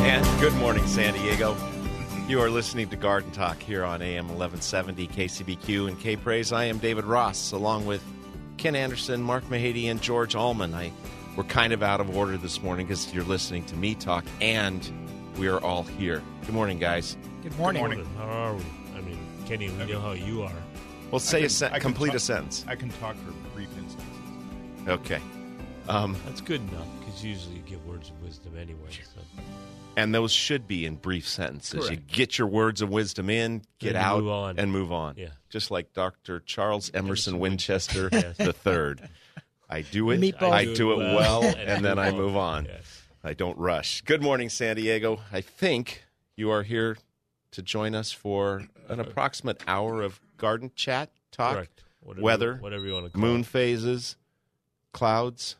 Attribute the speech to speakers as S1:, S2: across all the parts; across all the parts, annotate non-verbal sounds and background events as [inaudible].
S1: And good morning, San Diego. You are listening to Garden Talk here on AM 1170 KCBQ and K Praise. I am David Ross, along with Ken Anderson, Mark Mahady, and George Allman. I, we're kind of out of order this morning because you're listening to me talk, and we are all here. Good morning, guys.
S2: Good morning.
S3: Good morning. How are we? I mean, Kenny, we know how you are.
S1: Well, say
S4: I
S1: a
S4: can-
S1: sen- complete
S4: talk-
S1: a sentence.
S4: I can talk for brief instances.
S1: Okay. Um,
S3: That's good enough because usually you give words of wisdom anyway. So.
S1: And those should be in brief sentences. You get your words of wisdom in, get
S3: you
S1: out,
S3: move
S1: and move on.
S3: Yeah.
S1: Just like Dr. Charles Emerson,
S3: Emerson
S1: Winchester [laughs]
S3: Winchester.
S1: the third. I do it.
S2: Meatballs.
S1: I do it well,
S3: and [laughs]
S1: and then I
S3: move on. Yes.
S1: I don't rush. Good morning, San Diego. I think you are here to join us for an approximate hour of garden chat, talk,
S3: Correct. Whatever,
S1: weather,
S3: whatever you want to call
S1: moon
S3: it.
S1: phases, clouds,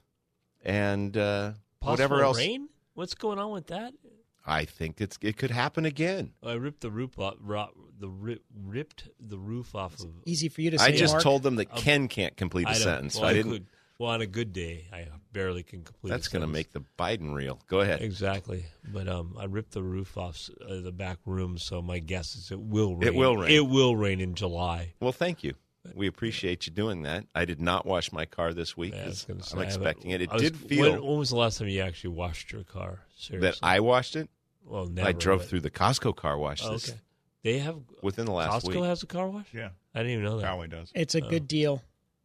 S1: and uh, whatever else.
S3: Rain? What's going on with that?
S1: I think it's it could happen again.
S3: I ripped the roof off. ro- The rip, ripped the roof off of.
S2: Easy for you to say.
S1: I just
S2: Mark.
S1: told them that
S3: Um,
S1: Ken can't complete a
S3: I
S1: sentence.
S3: Well,
S1: I
S3: I
S1: didn't.
S3: could. Well, on a good day, I barely can complete. a sentence.
S1: That's going to make the Biden reel. Go ahead.
S3: Exactly, but um, I ripped the roof off uh, the back room, so my guess is it will rain.
S1: It will rain.
S3: It will rain in July.
S1: Well, thank you. We appreciate you doing that. I did not wash my car this week
S3: Yeah, I was
S1: 'cause
S3: gonna say,
S1: I'm expecting it. It
S3: was-
S1: did feel
S3: When, when was the last time you actually washed your car? Seriously,
S1: that I washed it.
S3: Well, never,
S1: I drove
S3: but-
S1: through the Costco car wash
S3: Oh,
S1: this
S3: okay, they have
S1: within the last
S3: Costco
S1: week.
S3: has a car wash.
S4: Yeah,
S3: I didn't even know that.
S4: Poway does.
S2: It's a
S3: Oh.
S2: good deal.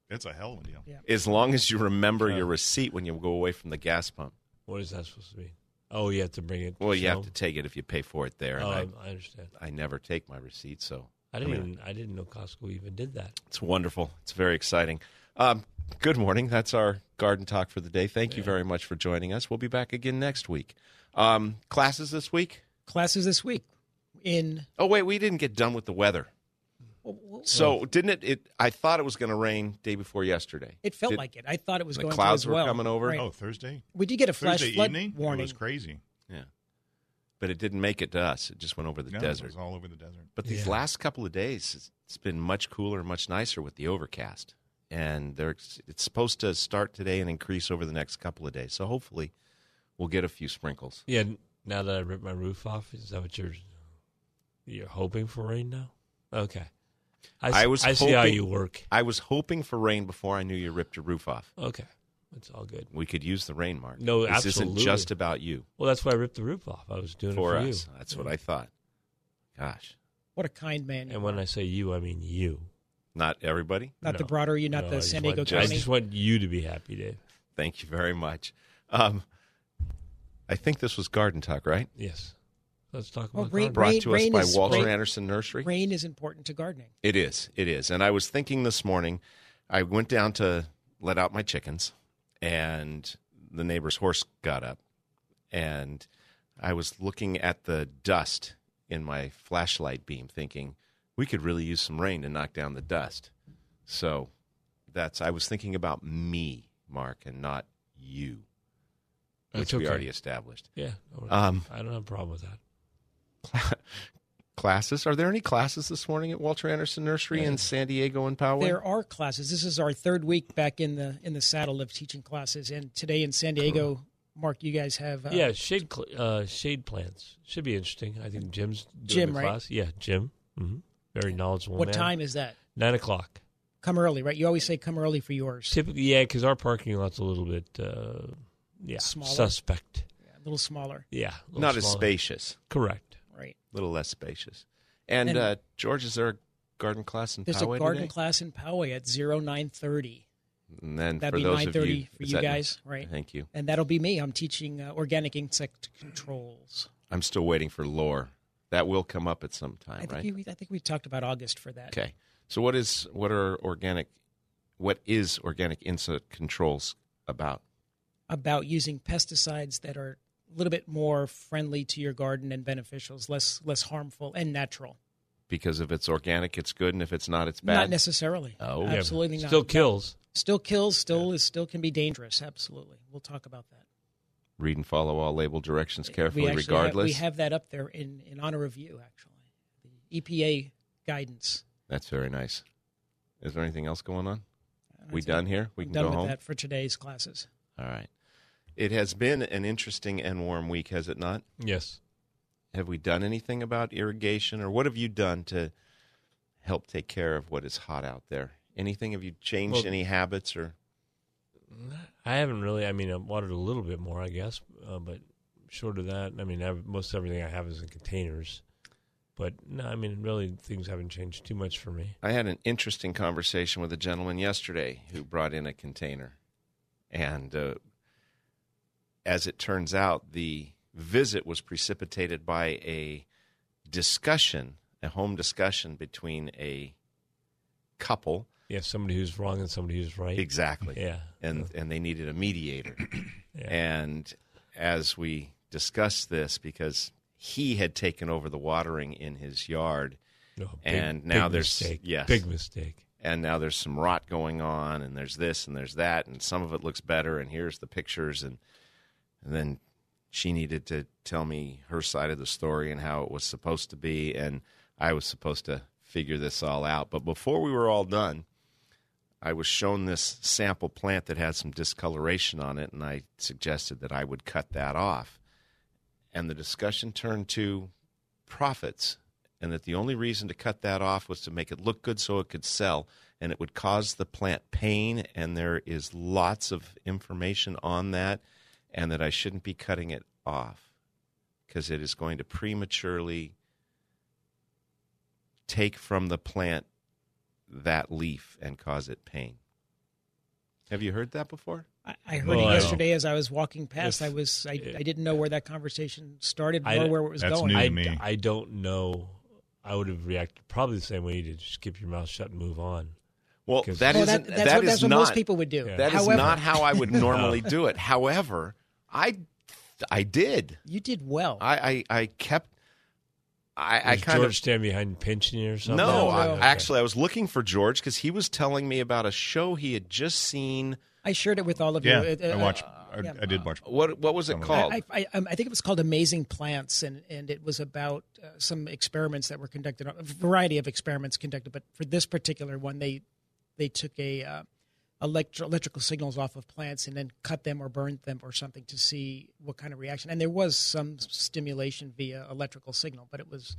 S4: It's a hell of a deal.
S2: Yeah.
S1: As long as you remember
S3: Yeah.
S1: your receipt when you go away from the gas pump.
S3: What is that supposed to mean? Oh, you have to bring it.
S1: Well, you have to take it if you pay for it there.
S3: Oh, I, I understand.
S1: I, I never take my receipt, so
S3: I didn't
S1: mean,
S3: even. I didn't know Costco even did that.
S1: It's wonderful. It's very exciting. Um, good morning. That's our garden talk for the day. Thank you very much for joining us. We'll be back again next week. Um, classes this week?
S2: Classes this week in.
S1: Oh wait, we didn't get done with the weather. So didn't it? It I thought it was going to rain day before yesterday.
S2: It felt
S1: Did-
S2: like it. I thought it was
S1: the
S2: going
S1: clouds
S2: to as
S1: were
S2: well.
S1: coming over?
S2: Right.
S4: Oh, Thursday.
S2: We did get a flash
S4: Thursday
S2: flood
S4: evening.
S2: warning.
S4: It was crazy.
S1: Yeah, but it didn't make it to us. It just went over the
S4: No,
S1: desert.
S4: It was all over the desert.
S1: But these
S3: Yeah.
S1: last couple of days, it's- it's been much cooler, much nicer with the overcast, and they're, it's supposed to start today and increase over the next couple of days. So hopefully, we'll get a few sprinkles.
S3: Yeah. Now that I ripped my roof off, is that what you're? You're hoping for rain now? Okay. I, s-
S1: I was
S3: I see how you work.
S1: I was hoping for rain before I knew you ripped your roof off.
S3: Okay, it's all good.
S1: We could use the rain, Mark.
S3: No,
S1: this
S3: absolutely.
S1: isn't just about you.
S3: Well, that's why I ripped the roof off. I was doing
S1: For
S3: it for
S1: us,
S3: you.
S1: that's what I thought. Gosh,
S2: What a kind man. you
S3: And when
S2: are.
S3: I say you, I mean you.
S1: not everybody.
S2: not the broader you, not
S3: No,
S2: the San Diego
S3: want,
S2: County.
S3: I just want you to be happy, Dave.
S1: Thank you very much. Um, I think this was Garden Talk, right?
S3: Yes. Let's talk
S2: Well,
S3: about
S2: rain-
S3: gardening.
S1: Brought
S2: Rain-
S1: to us by
S2: is
S1: Walter
S2: great.
S1: Anderson Nursery.
S2: Rain is important to gardening.
S1: It is. It is. And I was thinking this morning, I went down to let out my chickens, and the neighbor's horse got up, and I was looking at the dust in my flashlight beam, thinking we could really use some rain to knock down the dust. So that's I was thinking about me, Mark, and not you, which
S3: That's
S1: we
S3: okay.
S1: already established.
S3: Yeah.
S1: Um,
S3: I don't have a problem with that.
S1: classes. Are there any classes this morning at Walter Anderson Nursery in San Diego and Poway?
S2: There are classes. This is our third week back in the in the saddle of teaching classes, and today in San Diego, Mark, you guys have uh,
S3: yeah, shade cl- uh, shade plants should be interesting. I think Jim's doing
S2: Jim,
S3: the
S2: right?
S3: class. Yeah, Jim. hmm Very knowledgeable.
S2: What
S3: man.
S2: time is that?
S3: Nine o'clock.
S2: Come early, right? You always say come early for yours.
S3: Typically, yeah, because our parking lot's a little bit, uh, yeah,
S2: Smaller?
S3: suspect.
S2: A little smaller,
S3: Yeah, little
S1: not as spacious.
S3: Correct.
S2: right?
S1: a little less spacious. And,
S2: And-
S1: uh, George, is there a garden class in Poway?
S2: There's
S1: Poway
S2: a garden
S1: today?
S2: class in Poway at zero nine thirty.
S1: And then
S2: That'd
S1: for
S2: be
S1: those
S2: nine
S1: of you,
S2: for you
S1: that-
S2: guys, right?
S1: Thank you.
S2: And that'll be me. I'm teaching uh, organic insect controls.
S1: I'm still waiting for lore. That will come up at some
S2: I
S1: time,
S2: think
S1: right?
S2: we, I think we talked about August for that.
S1: Okay. So what is what are organic what is organic insect controls about?
S2: About using pesticides that are a little bit more friendly to your garden and beneficials, less less harmful and natural.
S1: Because if it's organic, it's good, and if it's not, it's bad.
S2: Not necessarily.
S1: Oh.
S3: Yeah,
S2: absolutely not.
S3: Still kills.
S2: Still kills. Still is. Still can be dangerous. Absolutely. We'll talk about that.
S1: Read and follow all label directions carefully,
S2: we
S1: regardless.
S2: Have, we have that up there in, in honor of you, actually. The EPA guidance.
S1: That's very nice. Is there anything else going on? we
S2: That's it.
S1: done here? We
S2: I'm
S1: can
S2: done
S1: go
S2: with
S1: home.
S2: that for today's classes.
S1: All right. It has been an interesting and warm week, has it not?
S3: Yes.
S1: Have we done anything about irrigation, or what have you done to help take care of what is hot out there? Anything? Have you changed
S3: Well-
S1: any habits, or
S3: I haven't really. I mean, I've watered a little bit more, I guess, uh, but short of that, I mean, I've, most everything I have is in containers. But no, I mean, really, things haven't changed too much for me.
S1: I had an interesting conversation with a gentleman yesterday who brought in a container. And uh, as it turns out, the visit was precipitated by a discussion, a home discussion between a couple.
S3: Yeah, somebody who's wrong and somebody who's right.
S1: Exactly. [laughs]
S3: Yeah.
S1: And, and they needed a mediator. [clears throat] [clears throat]
S3: Yeah.
S1: And as we discussed this, because he had taken over the watering in his yard, oh,
S3: No,
S1: and now there's-
S3: mistake.
S1: yes.
S3: big mistake.
S1: and now there's some rot going on and there's this and there's that and some of it looks better and here's the pictures and and then she needed to tell me her side of the story and how it was supposed to be and I was supposed to figure this all out. But before we were all done I was shown this sample plant that had some discoloration on it and I suggested that I would cut that off. And the discussion turned to profits and that the only reason to cut that off was to make it look good so it could sell and it would cause the plant pain and there is lots of information on that and that I shouldn't be cutting it off because it is going to prematurely take from the plant that leaf and cause it pain. Have you heard that before?
S2: I, I heard
S3: Well,
S2: it
S3: I-
S2: yesterday as I was walking past.
S3: If-
S2: I was I,
S3: if-
S2: I didn't know where that conversation started
S3: or
S2: where it was
S4: That's
S2: going.
S4: new.
S3: I,
S4: me.
S3: I don't know. I would have reacted probably the same way you did. Just keep your mouth shut and move on.
S1: Well, that
S2: well, that, that's
S1: that
S2: what,
S1: is
S2: that's what
S1: not
S2: most people would do.
S3: Yeah.
S1: that is
S2: However,
S1: not how I would [laughs] normally do it. However, I I did.
S2: you did well.
S1: I I, I kept. I, I
S3: Does
S1: kind
S3: George
S1: of
S3: stand behind pinching you or something?
S1: no.
S2: No,
S1: I,
S2: no.
S1: Actually, I was looking for George because he was telling me about a show he had just seen.
S2: I shared it with all of
S4: yeah,
S2: you. It-
S4: I
S2: uh,
S4: watched.
S2: uh,
S4: I,
S2: yeah.
S4: I did watch.
S1: What what was it called?
S2: I, I, um, I think it was called Amazing Plants, and, and it was about uh, some experiments that were conducted, a variety of experiments conducted. But for this particular one, they they took a uh, electro, electrical signals off of plants and then cut them or burned them or something to see what kind of reaction. And there was some stimulation via electrical signal, but it was.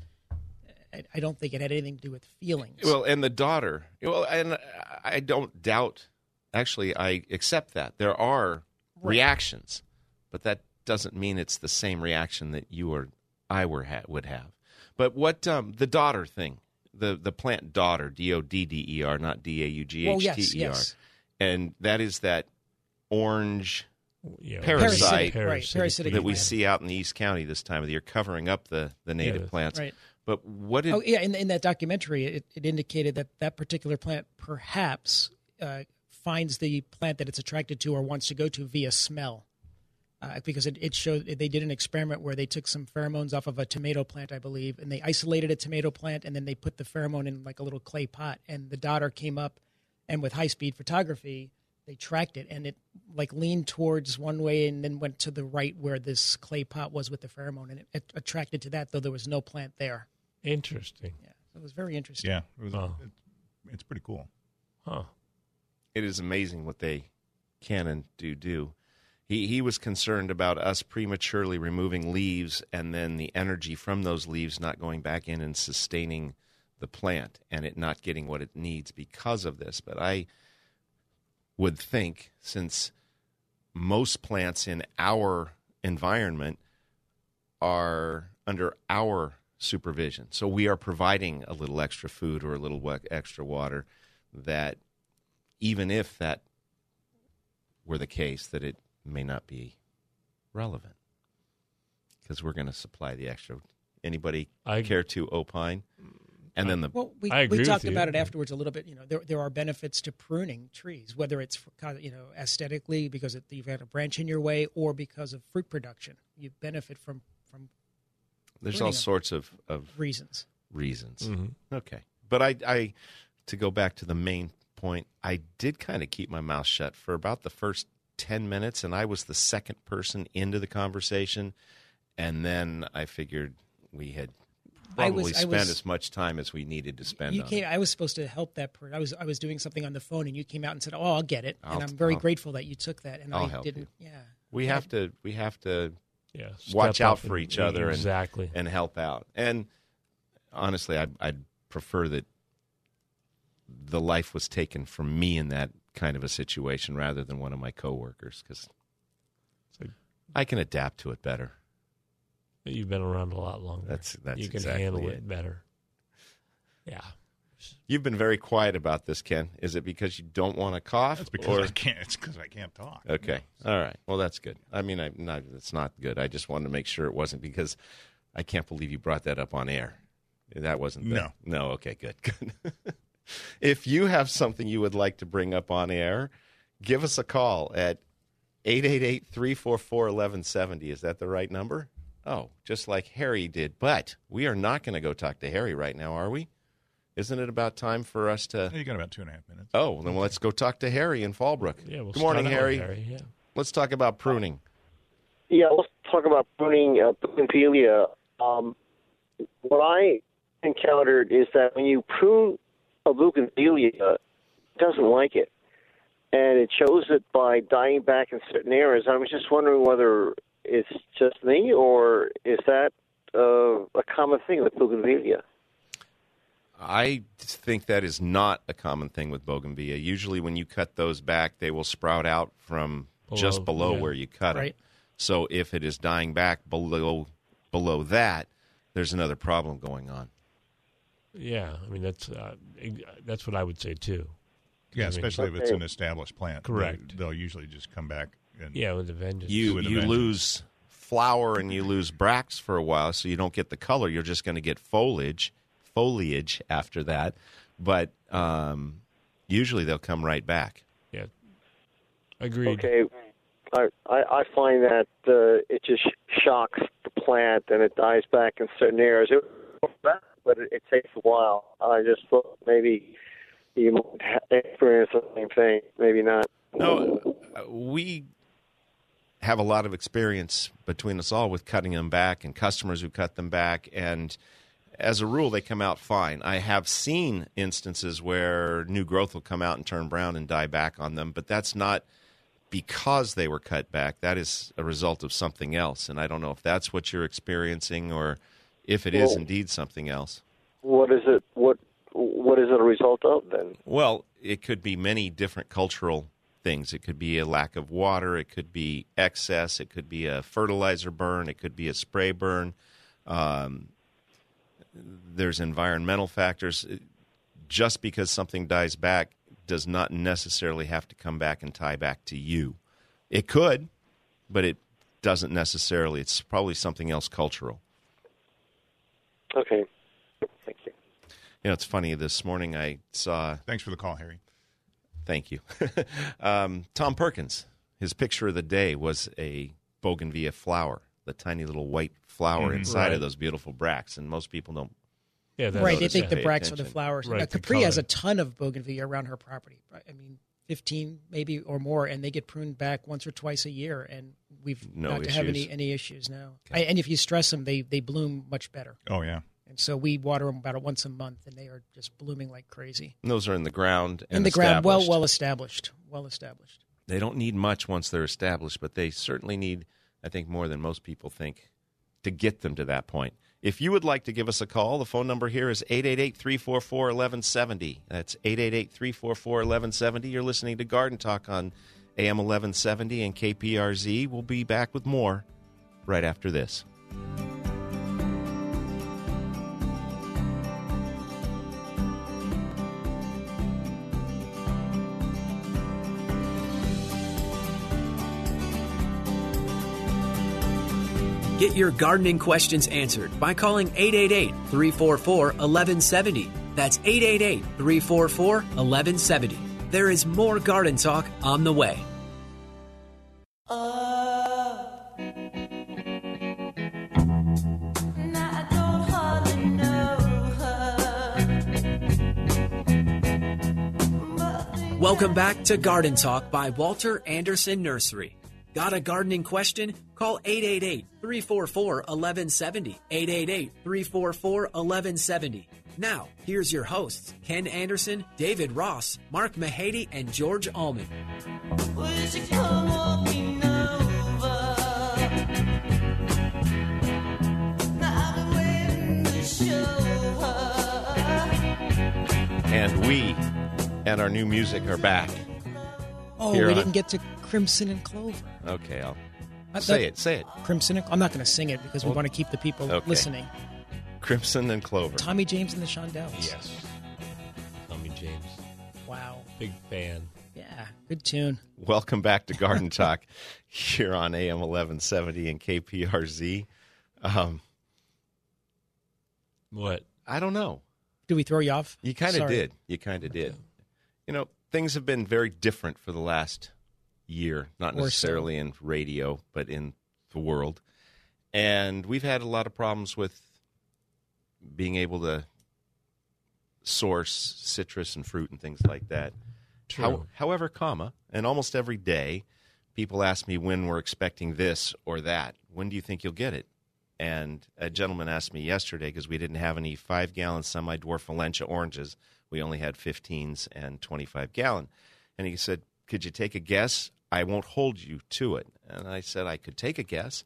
S2: I, don't think it had anything to do with feelings.
S1: Well, and the daughter. Well, and I don't doubt. Actually, I accept that there are reactions, but that doesn't mean it's the same reaction that you or I were ha- would have. But what um, the daughter thing, the the plant daughter, D O D D E R, not D A U G H T E R.
S2: well, yes, T R, yes.
S1: And that is that orange
S3: Yeah,
S1: Parasite.
S2: Parasitic, right, parasitic
S1: that we
S2: plant.
S1: see out in the East County this time of the year, covering up the the native
S3: Yeah.
S1: plants.
S2: Right.
S1: But what did
S2: Oh yeah, in, in that documentary, it, it indicated that that particular plant perhaps uh, finds the plant that it's attracted to or wants to go to via smell, uh, because it, it showed they did an experiment where they took some pheromones off of a tomato plant, I believe, and they isolated a tomato plant and then they put the pheromone in like a little clay pot, and the daughter came up, and with high speed photography. They tracked it, and it like leaned towards one way, and then went to the right where this clay pot was with the pheromone, and it, it attracted to that, though there was no plant there.
S3: Interesting.
S2: Yeah, so it was very interesting.
S4: Yeah, it was.
S3: Oh.
S4: It, it's pretty cool.
S3: Huh.
S1: it is amazing what they can and do do. He he was concerned about us prematurely removing leaves and then the energy from those leaves not going back in and sustaining the plant and it not getting what it needs because of this. But I would think since most plants in our environment are under our supervision. So we are providing a little extra food or a little extra water that even if that were the case, that it may not be relevant because we're going to supply the extra. Anybody
S3: I-
S1: care to opine? And then the
S2: Well, we,
S3: I agree
S2: we talked about it afterwards a little bit. You know, there, there are benefits to pruning trees, whether it's for, you know aesthetically because it, you've got a branch in your way, or because of fruit production. You benefit from from
S1: there's all sorts of, of
S2: reasons.
S1: reasons.
S3: Mhm.
S1: Okay. But I, I, to go back to the main point, I did kind of keep my mouth shut for about the first 10 minutes, and I was the second person into the conversation. And then I figured we had
S2: I
S1: probably
S2: was- I
S1: spent
S2: was-
S1: as much time as we needed to spend
S2: You
S1: on
S2: came.
S1: it.
S2: I was supposed to help that person. I was I was doing something on the phone, and you came out and said, "Oh, I'll get it."
S1: I'll-
S2: and I'm very
S1: I'll-
S2: grateful that you took that, and
S1: I'll
S2: I
S1: help
S2: didn't.
S1: you.
S2: Yeah.
S1: We have to, we have to
S3: Yeah.
S1: watch out for
S3: and-
S1: each other and-
S3: Exactly.
S1: and help out. And honestly, I'd, I'd prefer that the life was taken from me in that kind of a situation rather than one of my coworkers because
S3: So-
S1: I can adapt to it better.
S3: You've been around a lot longer.
S1: That's- that's
S3: you can
S1: exactly
S3: handle
S1: it.
S3: it better. Yeah.
S1: You've been very quiet about this, Ken. Is it because you don't want to cough?
S4: That's because
S1: or-
S4: I can't. It's because I can't talk.
S1: Okay. All right. Well, that's good. I mean, I not it's not good. I just wanted to make sure it wasn't because I can't believe you brought that up on air. That wasn't the,
S4: No.
S1: No. Okay. Good. Good. [laughs] if you have something you would like to bring up on air, give us a call at 888-344-1170. Is that the right number? Oh, just like Harry did. But we are not going to go talk to Harry right now, are we? Isn't it about time for us to?
S4: You got about two and a half minutes.
S1: Oh, then let's go talk to Harry in Fallbrook.
S3: Yeah. We'll
S1: Good morning,
S3: start out with
S1: Harry.
S3: Yeah.
S1: Let's talk about pruning.
S5: Yeah, let's talk about pruning uh, bougainvillea. Um, what I encountered is that when you prune a bougainvillea, it doesn't like it, and it shows it by dying back in certain areas. I was just wondering whether it's just me or is that uh, a common thing with bougainvillea?
S1: I think that is not a common thing with bougainvillea. Usually, when you cut those back, they will sprout out from just
S3: Below,
S1: below
S3: yeah.
S1: where you cut
S2: Right.
S1: them. So, if it is dying back below below that, there's another problem going on.
S3: Yeah. I mean, that's uh, that's what I would say too.
S4: Yeah,
S3: I mean-
S4: especially if it's an established plant.
S3: Correct.
S4: They, will usually just come back and
S3: Yeah, with the vengeance.
S1: You
S4: with a
S1: you
S4: vengeance.
S1: lose flower and you lose bracts for a while, so you don't get the color. You're just going to get foliage foliage after that, but um, usually they'll come right back.
S3: Yeah. Agreed.
S5: Okay, I I, I find that uh, it just shocks the plant and it dies back in certain areas. It, but it, it takes a while. I just thought maybe you might ha- experience the same thing. Maybe not.
S1: No, uh, we have a lot of experience between us all with cutting them back and customers who cut them back. And as a rule, they come out fine. I have seen instances where new growth will come out and turn brown and die back on them, but that's not because they were cut back. That is a result of something else. And I don't know if that's what you're experiencing or if it is
S5: Well-
S1: indeed something else.
S5: What is it? What what is it a result of then?
S1: Well, it could be many different cultural things. It could be a lack of water. It could be excess. It could be a fertilizer burn. It could be a spray burn. Um, there's environmental factors. Just because something dies back does not necessarily have to come back and tie back to you. It could, but it doesn't necessarily. It's probably something else cultural.
S5: Okay, thank you.
S1: You know, it's funny. This morning I saw
S4: Thanks for the call, Harry.
S1: Thank you. [laughs] um, Tom Perkins, his picture of the day was a bougainvillea flower, the tiny little white flower
S4: Mhm.
S1: inside
S3: Right.
S1: of those beautiful bracts. And most people don't.
S3: Yeah. That's,
S2: right. They think
S1: it.
S2: the
S1: Pay
S2: bracts are the flowers.
S3: Right,
S2: Now, Capri has a ton of bougainvillea around her property. I mean, fifteen maybe or more, and they get pruned back once or twice a year, and we've
S1: No
S2: not to have any
S1: issues.
S2: any issues now. I, and if you stress them, they they bloom much better.
S4: Oh yeah.
S2: And so we water them about once a month, and they are just blooming like crazy
S1: And those are in the ground. And
S2: in the ground. Well, well established. Well established.
S1: They don't need much once they're established, but they certainly need, I think, more than most people think to get them to that point. If you would like to give us a call, the phone number here is 888 344 1170. That's 888 344 1170. You're listening to Garden Talk on AM 1170 and KPRZ. We'll be back with more right after this.
S6: Get your gardening questions answered by calling 888 344 1170. That's 888 344 1170. There is more garden talk on the way. Welcome back to Garden Talk by Walter Anderson Nursery. Got a gardening question? Call 888 344 1170. 888 344 1170. Now, here's your hosts Ken Anderson, David Ross, Mark Mahady, and George Allman.
S1: And we and our new music are back.
S2: Oh,
S1: Here
S2: we
S1: on-
S2: didn't get to Crimson and Clover.
S1: Okay, I'll
S2: Uh,
S1: say
S2: that-
S1: it. Say it.
S2: Crimson and I'm not going to sing it because we
S1: Well,
S2: want to keep the people
S1: okay.
S2: listening.
S1: Crimson and Clover.
S2: Tommy James and the Shondells.
S3: Yes. Tommy James.
S2: Wow.
S3: Big fan.
S2: Yeah, good tune.
S1: Welcome back to Garden [laughs] Talk here on AM 1170 and KPRZ. Um,
S3: What?
S1: I don't know.
S2: Did we throw you off?
S1: You kind of did. You kind of did. You know, things have been very different for the last year, not
S2: Or so.
S1: necessarily in radio, but in the world. And we've had a lot of problems with being able to source citrus and fruit and things like that.
S3: True.
S1: How, however, comma, and almost every day, people ask me when we're expecting this or that. When do you think you'll get it? And a gentleman asked me yesterday because we didn't have any five gallon semi dwarf Valencia oranges. We only had 15s and 25 gallon. And he said, Could you take a guess? I won't hold you to it. And I said, I could take a guess.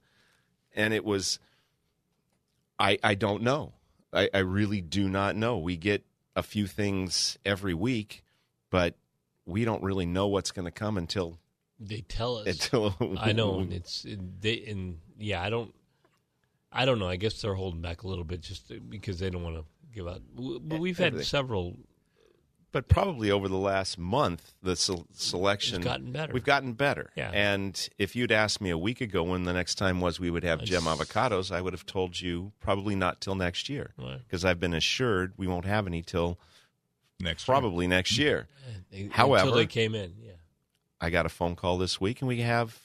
S1: And it was, I, I don't know. I, I really do not know. We get a few things every week, but we don't really know what's going to come until
S3: They tell us.
S1: until [laughs]
S3: I know, and [laughs] it's they and yeah, I don't, I don't know. I guess they're holding back a little bit just because they don't want to give out. But we've had
S1: Everything.
S3: several.
S1: But probably over the last month, the se- selection
S3: It's gotten better.
S1: We've gotten better.
S3: Yeah.
S1: And if you'd asked me a week ago when the next time was we would have gem avocados, I would have told you probably not till next year
S3: Right.
S1: because I've been assured we won't have any till
S4: Next year.
S1: probably next year. [clears throat]
S3: They,
S1: However-
S3: until they came in, yeah.
S1: I got a phone call this week, and we have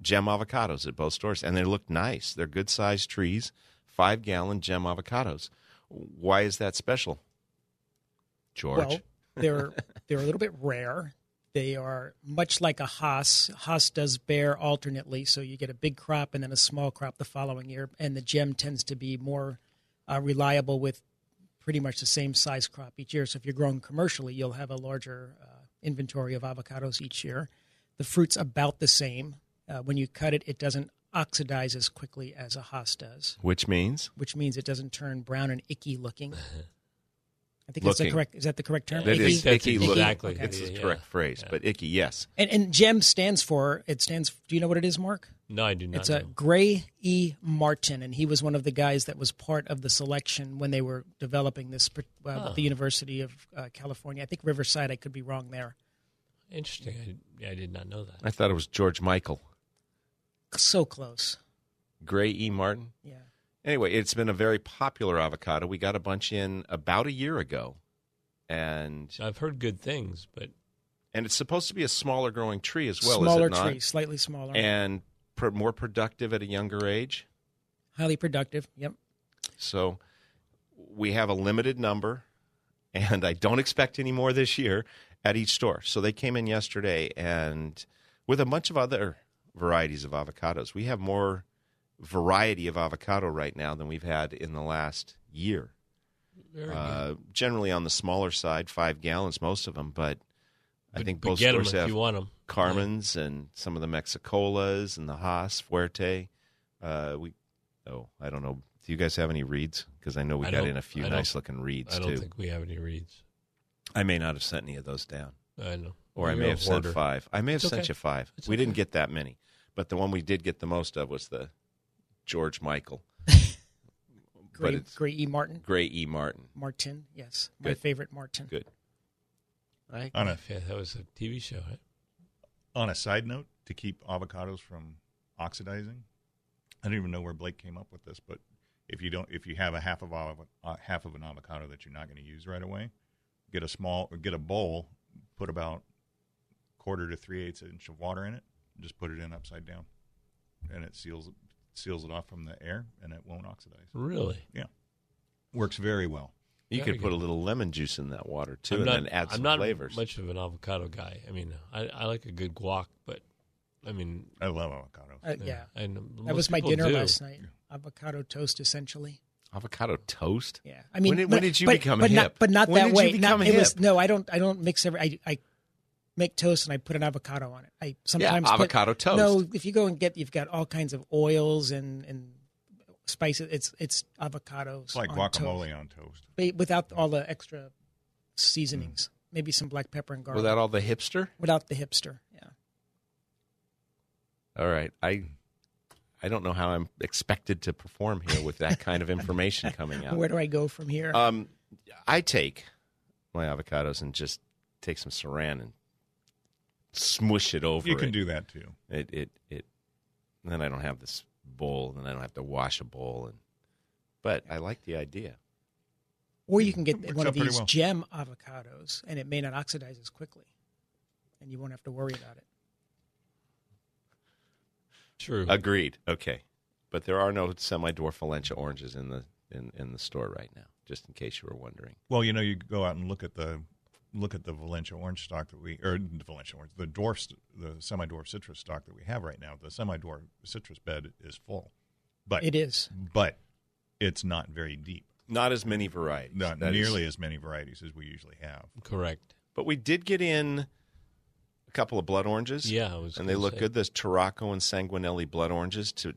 S1: gem avocados at both stores, and they look nice. They're good sized trees, five gallon gem avocados. Why is that special, George?
S2: Well, they're they're a little bit rare. They are much like a Hass. Hass does bear alternately, so you get a big crop and then a small crop the following year. And the gem tends to be more uh, reliable with pretty much the same size crop each year. So if you're growing commercially, you'll have a larger uh, inventory of avocados each year. The fruit's about the same. Uh, when you cut it, it doesn't oxidize as quickly as a Hass does,
S1: Which means
S2: which means it doesn't turn brown and icky looking. [laughs] I think that's the correct. Is that the correct term?
S1: that
S3: Icky?
S1: is
S3: That's
S1: icky.
S3: icky.
S1: look-
S3: Exactly.
S1: It's the
S3: Yeah.
S1: correct phrase,
S3: Yeah.
S1: but icky, yes.
S2: And, and GEM stands for it stands. Do you know what it is, Mark?
S3: No, I do not.
S2: It's a. Gray E. Martin, and he was one of the guys that was part of the selection when they were developing this uh,
S3: Huh.
S2: at the University of uh, California. I think Riverside. I could be wrong there.
S3: Interesting. I, I did not know that.
S1: I thought it was George Michael.
S2: So close.
S1: Gray E. Martin.
S2: Yeah.
S1: Anyway, it's been a very popular avocado. We got a bunch in about a year ago, and
S3: I've heard good things, but
S1: and it's supposed to be a smaller growing tree as well.
S2: smaller
S1: is it not?
S2: tree, slightly smaller,
S1: and pr- more productive at a younger age.
S2: highly productive. Yep.
S1: So we have a limited number, and I don't expect any more this year at each store. So they came in yesterday, and with a bunch of other varieties of avocados, we have more variety of avocado right now than we've had in the last year.
S3: very
S1: Uh, generally on the smaller side, five gallons, most of them, but I think both
S3: get
S1: stores have
S3: you want them.
S1: Carmen's and some of the Mexicolas and the Hass Fuerte. Uh, we oh, I don't know. Do you guys have any reeds? Because I know we
S3: I
S1: got in a few nice looking reeds
S3: I don't
S1: too.
S3: think we have any reeds.
S1: I may not have sent any of those down,
S3: I know.
S1: or I may have sent five. I may have
S3: It's
S1: sent
S3: okay.
S1: you five.
S3: It's
S1: we didn't get that many, but the one we did get the most of was the George Michael [laughs] But
S2: Gray, Gray E. Martin.
S1: Gray E. Martin.
S2: Martin. Yes, my favorite Martin.
S1: Good. I,
S4: On a
S3: Yeah, that was a TV show. Right?
S4: on a side note, to keep avocados from oxidizing, I don't even know where Blake came up with this, but if you don't, if you have a half of av- uh, half of an avocado that you're not going to use right away, get a small, get a bowl, put about quarter to three eighths inch of water in it, and just put it in upside down, and it seals seals it off from the air, and it won't oxidize.
S3: Really?
S4: Yeah, works very well.
S1: You
S3: Very
S1: could put
S3: good.
S1: a little lemon juice in that water too,
S3: I'm
S1: and
S3: not,
S1: then add
S3: I'm
S1: some
S3: not
S1: flavors.
S3: much of an avocado guy. I mean, I, I like a good guac, but I mean,
S4: I love avocados.
S2: Uh, yeah,
S3: and
S2: that
S3: most
S2: was my
S3: people
S2: dinner
S3: do.
S2: last night. Avocado toast, essentially.
S1: Avocado toast.
S2: Yeah, I mean,
S1: When did-
S2: but-
S1: when did you
S2: but-
S1: become
S2: but
S1: hip?
S2: Not, but not
S1: When
S2: that
S1: did you
S2: way.
S1: become
S2: not, It was
S1: hip?
S2: no. I don't. I don't mix every. I, I make toast and I put an avocado on it. I sometimes put-
S1: avocado toast.
S2: No, if you go and get, you've got all kinds of oils and and spices. It's it's avocados.
S4: It's like
S2: on
S4: guacamole
S2: toast,
S4: on toast.
S2: but without all the extra seasonings. Maybe some black pepper and garlic.
S1: Without all the hipster.
S2: without the hipster. Yeah.
S1: All right, I. I don't know how I'm expected to perform here with that kind of information coming [laughs] out.
S2: Where do I go from here?
S1: Um, I take my avocados and just take some saran and smush it over.
S4: You can
S1: it.
S4: do that too.
S1: it. It it. Then I don't have this bowl, and I don't have to wash a bowl, and. But I like the idea.
S2: or you can get one of these
S4: well.
S2: gem avocados, and it may not oxidize as quickly, and you won't have to worry about it.
S3: True.
S1: Agreed. Okay, but there are no semi-dwarf Valencia oranges in the in, in the store right now. Just in case you were wondering.
S4: Well, you know, you go out and look at the look at the Valencia orange stock that we or the Valencia orange, the dwarf, the semi-dwarf citrus stock that we have right now. The semi-dwarf citrus bed is full, but
S2: It is.
S4: but it's not very deep.
S1: Not as many varieties.
S4: Not
S1: That is-
S4: nearly as many varieties as we usually have.
S3: Correct.
S1: but we did get in a couple of blood oranges.
S3: Yeah, I was
S1: and they look
S3: say.
S1: good. Those Tarocco and Sanguinelli blood oranges. To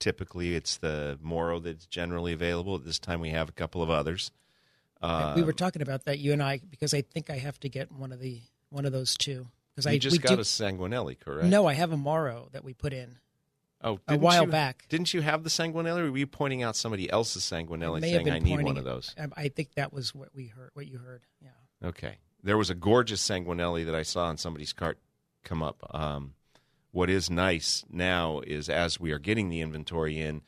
S1: typically, it's the Moro that's generally available. At this time, we have a couple of others. Uh,
S2: we were talking about that you and I because I think I have to get one of the one of those two because I
S1: you just got
S2: do-
S1: a Sanguinelli, correct?
S2: no I have a Moro that we put in
S1: oh,
S2: a while
S1: you-
S2: back.
S1: Didn't you have the Sanguinelli? Or were you pointing out somebody else's Sanguinelli, saying I need one of those?
S2: I, I think that was what we heard. What you heard. Yeah.
S1: Okay. There was a gorgeous Sanguinelli that I saw on somebody's cart come up. Um, what is nice now is as we are getting the inventory in,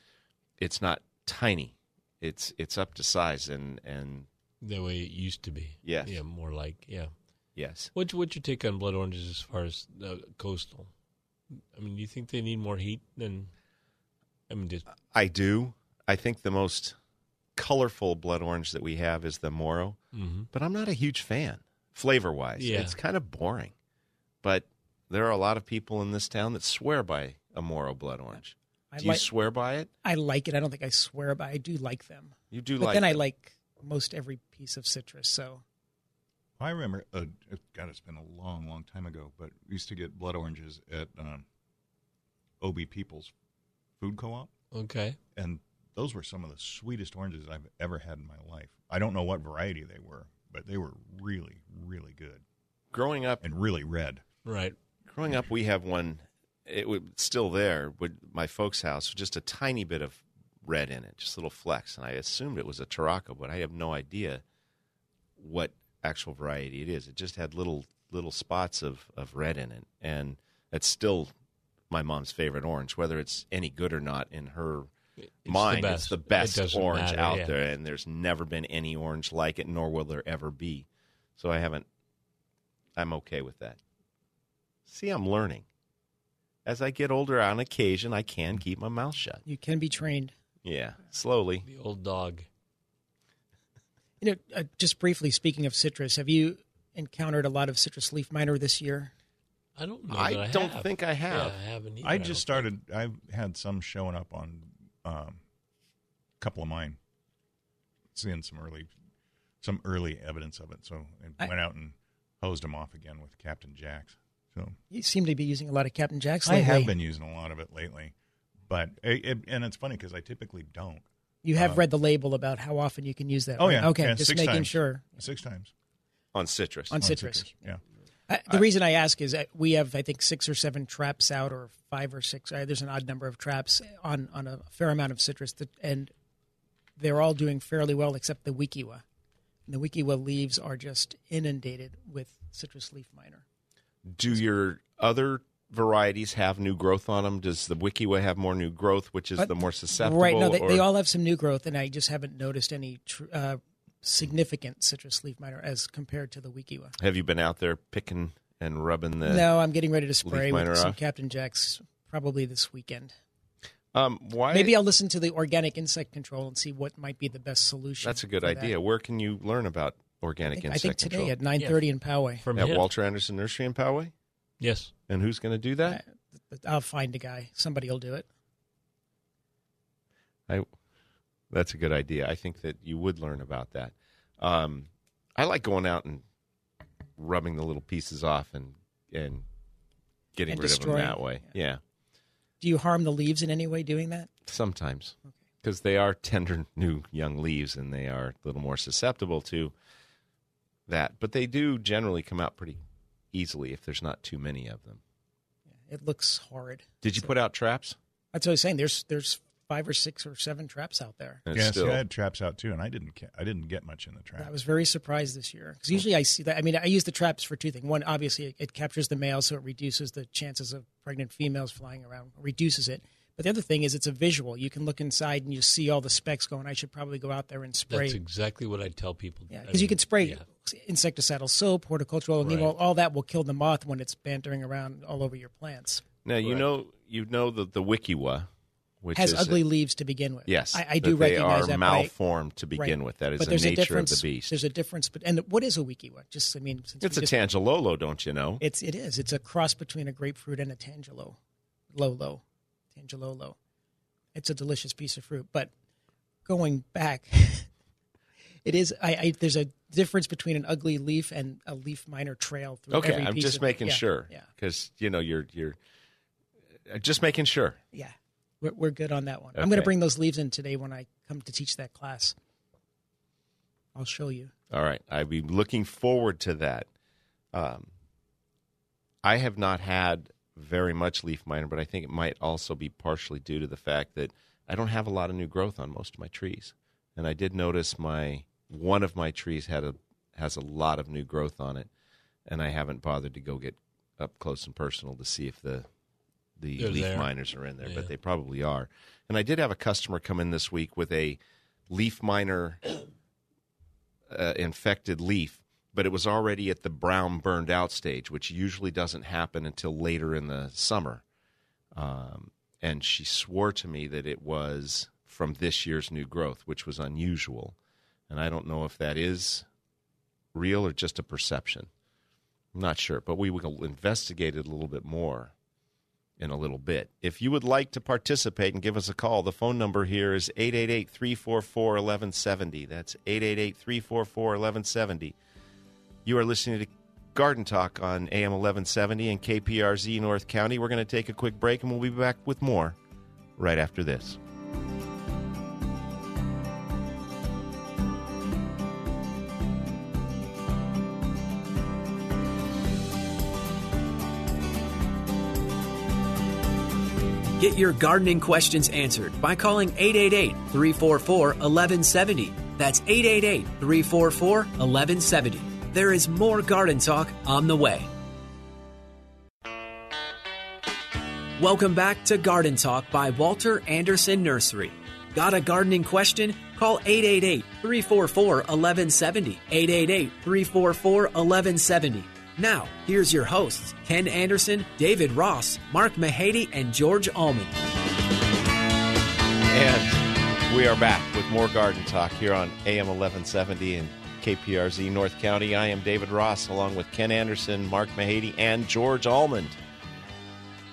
S1: it's not tiny. It's it's up to size and and
S3: The way it used to be.
S1: Yes.
S3: Yeah, more like yeah.
S1: yes.
S3: What's what's your take on blood oranges as far as uh, coastal? I mean, do you think they need more heat than? I mean, just
S1: I do. I think the most colorful blood orange that we have is the Moro,
S3: mhm.
S1: but I'm not a huge fan flavor wise.
S3: Yeah.
S1: It's kind of boring. But there are a lot of people in this town that swear by a Moro blood orange.
S2: I
S1: Do you
S2: like
S1: swear by it?
S2: I like it. I don't think I swear, but I do like them.
S1: You do
S2: But
S1: like
S2: then I like most every piece of citrus. So
S4: I remember, uh, it- God, it's been a long, long time ago, but we used to get blood oranges at um, OB People's Food Co-op,
S3: okay.
S4: and those were some of the sweetest oranges I've ever had in my life. I don't know what variety they were, but they were really, really good
S1: growing up
S4: and really red.
S3: Right.
S1: Growing up, we have one. It was still there. With my folks' house, just a tiny bit of red in it, just little flecks, and I assumed it was a Tarocco, but I have no idea what actual variety it is. It just had little little spots of of red in it, and it's still my mom's favorite orange. Whether it's any good or not in her
S3: It's
S1: mind,
S3: best.
S1: it's the best
S3: doesn't
S1: orange
S3: matter,
S1: out
S3: yeah.
S1: there, and there's never been any orange like it, nor will there ever be. So I haven't. I'm okay with that. See, I'm learning. As I get older, on occasion, I can keep my mouth shut.
S2: you can be trained.
S1: Yeah, slowly.
S3: The old dog.
S2: You know, uh, just briefly speaking of citrus, have you encountered a lot of citrus leaf miner this year?
S3: I don't know.
S1: I
S3: I
S1: don't
S3: have.
S1: think I have.
S3: Yeah, I haven't. Either,
S4: I
S3: don't
S4: just
S3: think.
S4: started. I've had some showing up on um, a couple of mine, seeing some early, some early evidence of it. So I
S2: I-
S4: went out and hosed them off again with Captain Jacks. So
S2: You seem to be using a lot of Captain Jack's
S4: I have been using a lot of it lately, but it, it, and it's funny because I typically don't.
S2: You have
S4: Uh,
S2: read the label about how often you can use that.
S4: Oh
S2: right?
S4: yeah,
S2: Okay,
S4: yeah,
S2: just
S4: six
S2: making
S4: times.
S2: sure.
S4: Six times
S1: On citrus.
S2: On
S4: on
S2: citrus.
S4: Yeah,
S2: Uh, the reason I ask is that we have, I think, six or seven traps out, or five or six. Uh, there's an odd number of traps on on a fair amount of citrus, that, and they're all doing fairly well except the Wekiwa. And the Wekiwa leaves are just inundated with citrus leaf miner.
S1: Do your other varieties have new growth on them? Does the Wekiwa have more new growth, which is
S2: But-
S1: the more susceptible?
S2: Right. No, they, they all have some new growth, and I just haven't noticed any tr- uh, significant citrus leaf miner as compared to the Wekiwa.
S1: Have you been out there picking and rubbing the?
S2: no, I'm getting ready to spray
S1: miner
S2: with some? Captain Jacks probably this weekend.
S1: Um, why?
S2: Maybe I'll listen to the organic insect control and see what might be the best solution.
S1: That's a good
S2: for that.
S1: idea. Where can you learn about
S2: I
S1: organic
S2: think, I
S1: insect
S2: think today
S1: control?
S2: at 9:30 in Poway.
S3: From
S1: at
S3: him.
S1: Walter Anderson Nursery in Poway.
S3: Yes.
S1: And who's going to do that?
S2: I'll find a guy. Somebody will do it.
S1: I. That's a good idea. I think that you would learn about that. Um, I like going out and rubbing the little pieces off and and getting
S2: And
S1: rid of them that way.
S2: yeah.
S1: yeah.
S2: Do you harm the leaves in any way doing that?
S1: Sometimes, because they are tender new young leaves and they are a little more susceptible to that. But they do generally come out pretty easily if there's not too many of them.
S2: It looks horrid.
S1: Did you put out traps?
S2: That's what I was saying. There's there's five or six or seven traps out there.
S1: And
S4: Yeah,
S1: still,
S4: see, I had traps out too, and I didn't. ca- I didn't get much in the trap.
S2: I was very surprised this year because usually I see that. I mean, I use the traps for two things. One, obviously, it, it captures the male, so it reduces the chances of pregnant females flying around, reduces it. But the other thing is, it's a visual. You can look inside and you see all the specks going. I should probably go out there and spray.
S3: That's exactly what I tell people.
S2: Yeah,
S3: I
S2: because you can spray
S3: yeah.
S2: Insecticidal soap, horticultural,
S3: Right.
S2: all, all that will kill the moth when it's bantering around all over your plants.
S1: now you
S3: Right.
S1: know you know the the Wekiwa, which
S2: Has
S1: is
S2: ugly leaves to begin with.
S1: yes,
S2: I, I do
S1: that they
S2: recognize
S1: are
S2: that. but I-
S1: malformed to begin
S2: right.
S1: with. That is
S2: but
S1: the
S2: there's a
S1: nature of
S2: difference,
S1: the beast.
S2: There's a difference, but and what is a wekiwa? Just I mean, since
S1: It's a
S2: just,
S1: tangelolo, don't you know?
S2: It's it is. It's a cross between a grapefruit and a tangelo, lolo, tangelolo. It's a delicious piece of fruit. But going back, [laughs] it is. I, I there's a difference between an ugly leaf and a leaf miner trail through.
S1: Okay, I'm just making
S2: Yeah,
S1: sure
S2: Yeah,
S1: because you know you're you're uh, just making sure.
S2: yeah. We're, we're good on that one. I'm going to bring those leaves in today when I come to teach that class. I'll show you.
S1: All right, I'd be looking forward to that. Um, I have not had very much leaf miner, but I think it might also be partially due to the fact that I don't have a lot of new growth on most of my trees, and I did notice my one of my trees had a has a lot of new growth on it, and I haven't bothered to go get up close and personal to see if the the
S3: They're
S1: leaf
S3: there.
S1: miners are in there,
S3: Yeah.
S1: but they probably are. And I did have a customer come in this week with a leaf miner [coughs] uh, infected leaf, but it was already at the brown burned out stage, which usually doesn't happen until later in the summer. Um, and she swore to me that it was from this year's new growth, which was unusual. And I don't know if that is real or just a perception. I'm not sure, but we will investigate it a little bit more in a little bit. If you would like to participate and give us a call, the phone number here is 888 344 1170. That's 888 344 1170. You are listening to Garden Talk on AM 1170 and KPRZ North County. We're going to take a quick break and we'll be back with more right after this.
S6: Get your gardening questions answered by calling 888 344 1170. That's 888 344 1170. There is more garden talk on the way. Welcome back to Garden Talk by Walter Anderson Nursery. Got a gardening question? Call 888 344 1170. 888 344 1170. Now, here's your hosts Ken Anderson, David Ross, Mark Mahady, and George Allman.
S1: And we are back with more Garden Talk here on AM 1170 and KPRZ North County. I am David Ross along with Ken Anderson, Mark Mahady, and George Almond.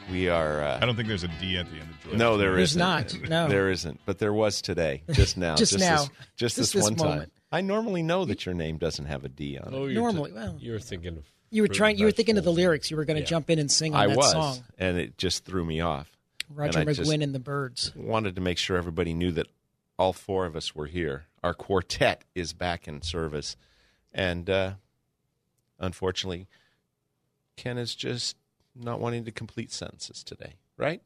S1: We are.
S4: I
S1: Uh,
S4: don't think there's a D at the end of George.
S1: no, there
S2: There's
S1: isn't.
S2: not. No.
S1: There isn't. But there was today, just now.
S2: Just now.
S1: This, [laughs] just,
S2: Just
S1: this,
S2: this
S1: one time. I normally know that your name doesn't have a D on it.
S3: Oh, you're
S2: Normally,
S3: t-
S2: well-
S3: you're thinking of
S2: You were trying. You were thinking of the lyrics. You were going to
S3: Yeah.
S2: jump in and sing on
S1: I
S2: that
S1: was,
S2: song.
S1: and it just threw me off.
S2: Roger
S1: and
S2: McGuinn and the Byrds.
S1: wanted to make sure everybody knew that all four of us were here. Our quartet is back in service, and uh, unfortunately, Ken is just not wanting to complete sentences today. Right?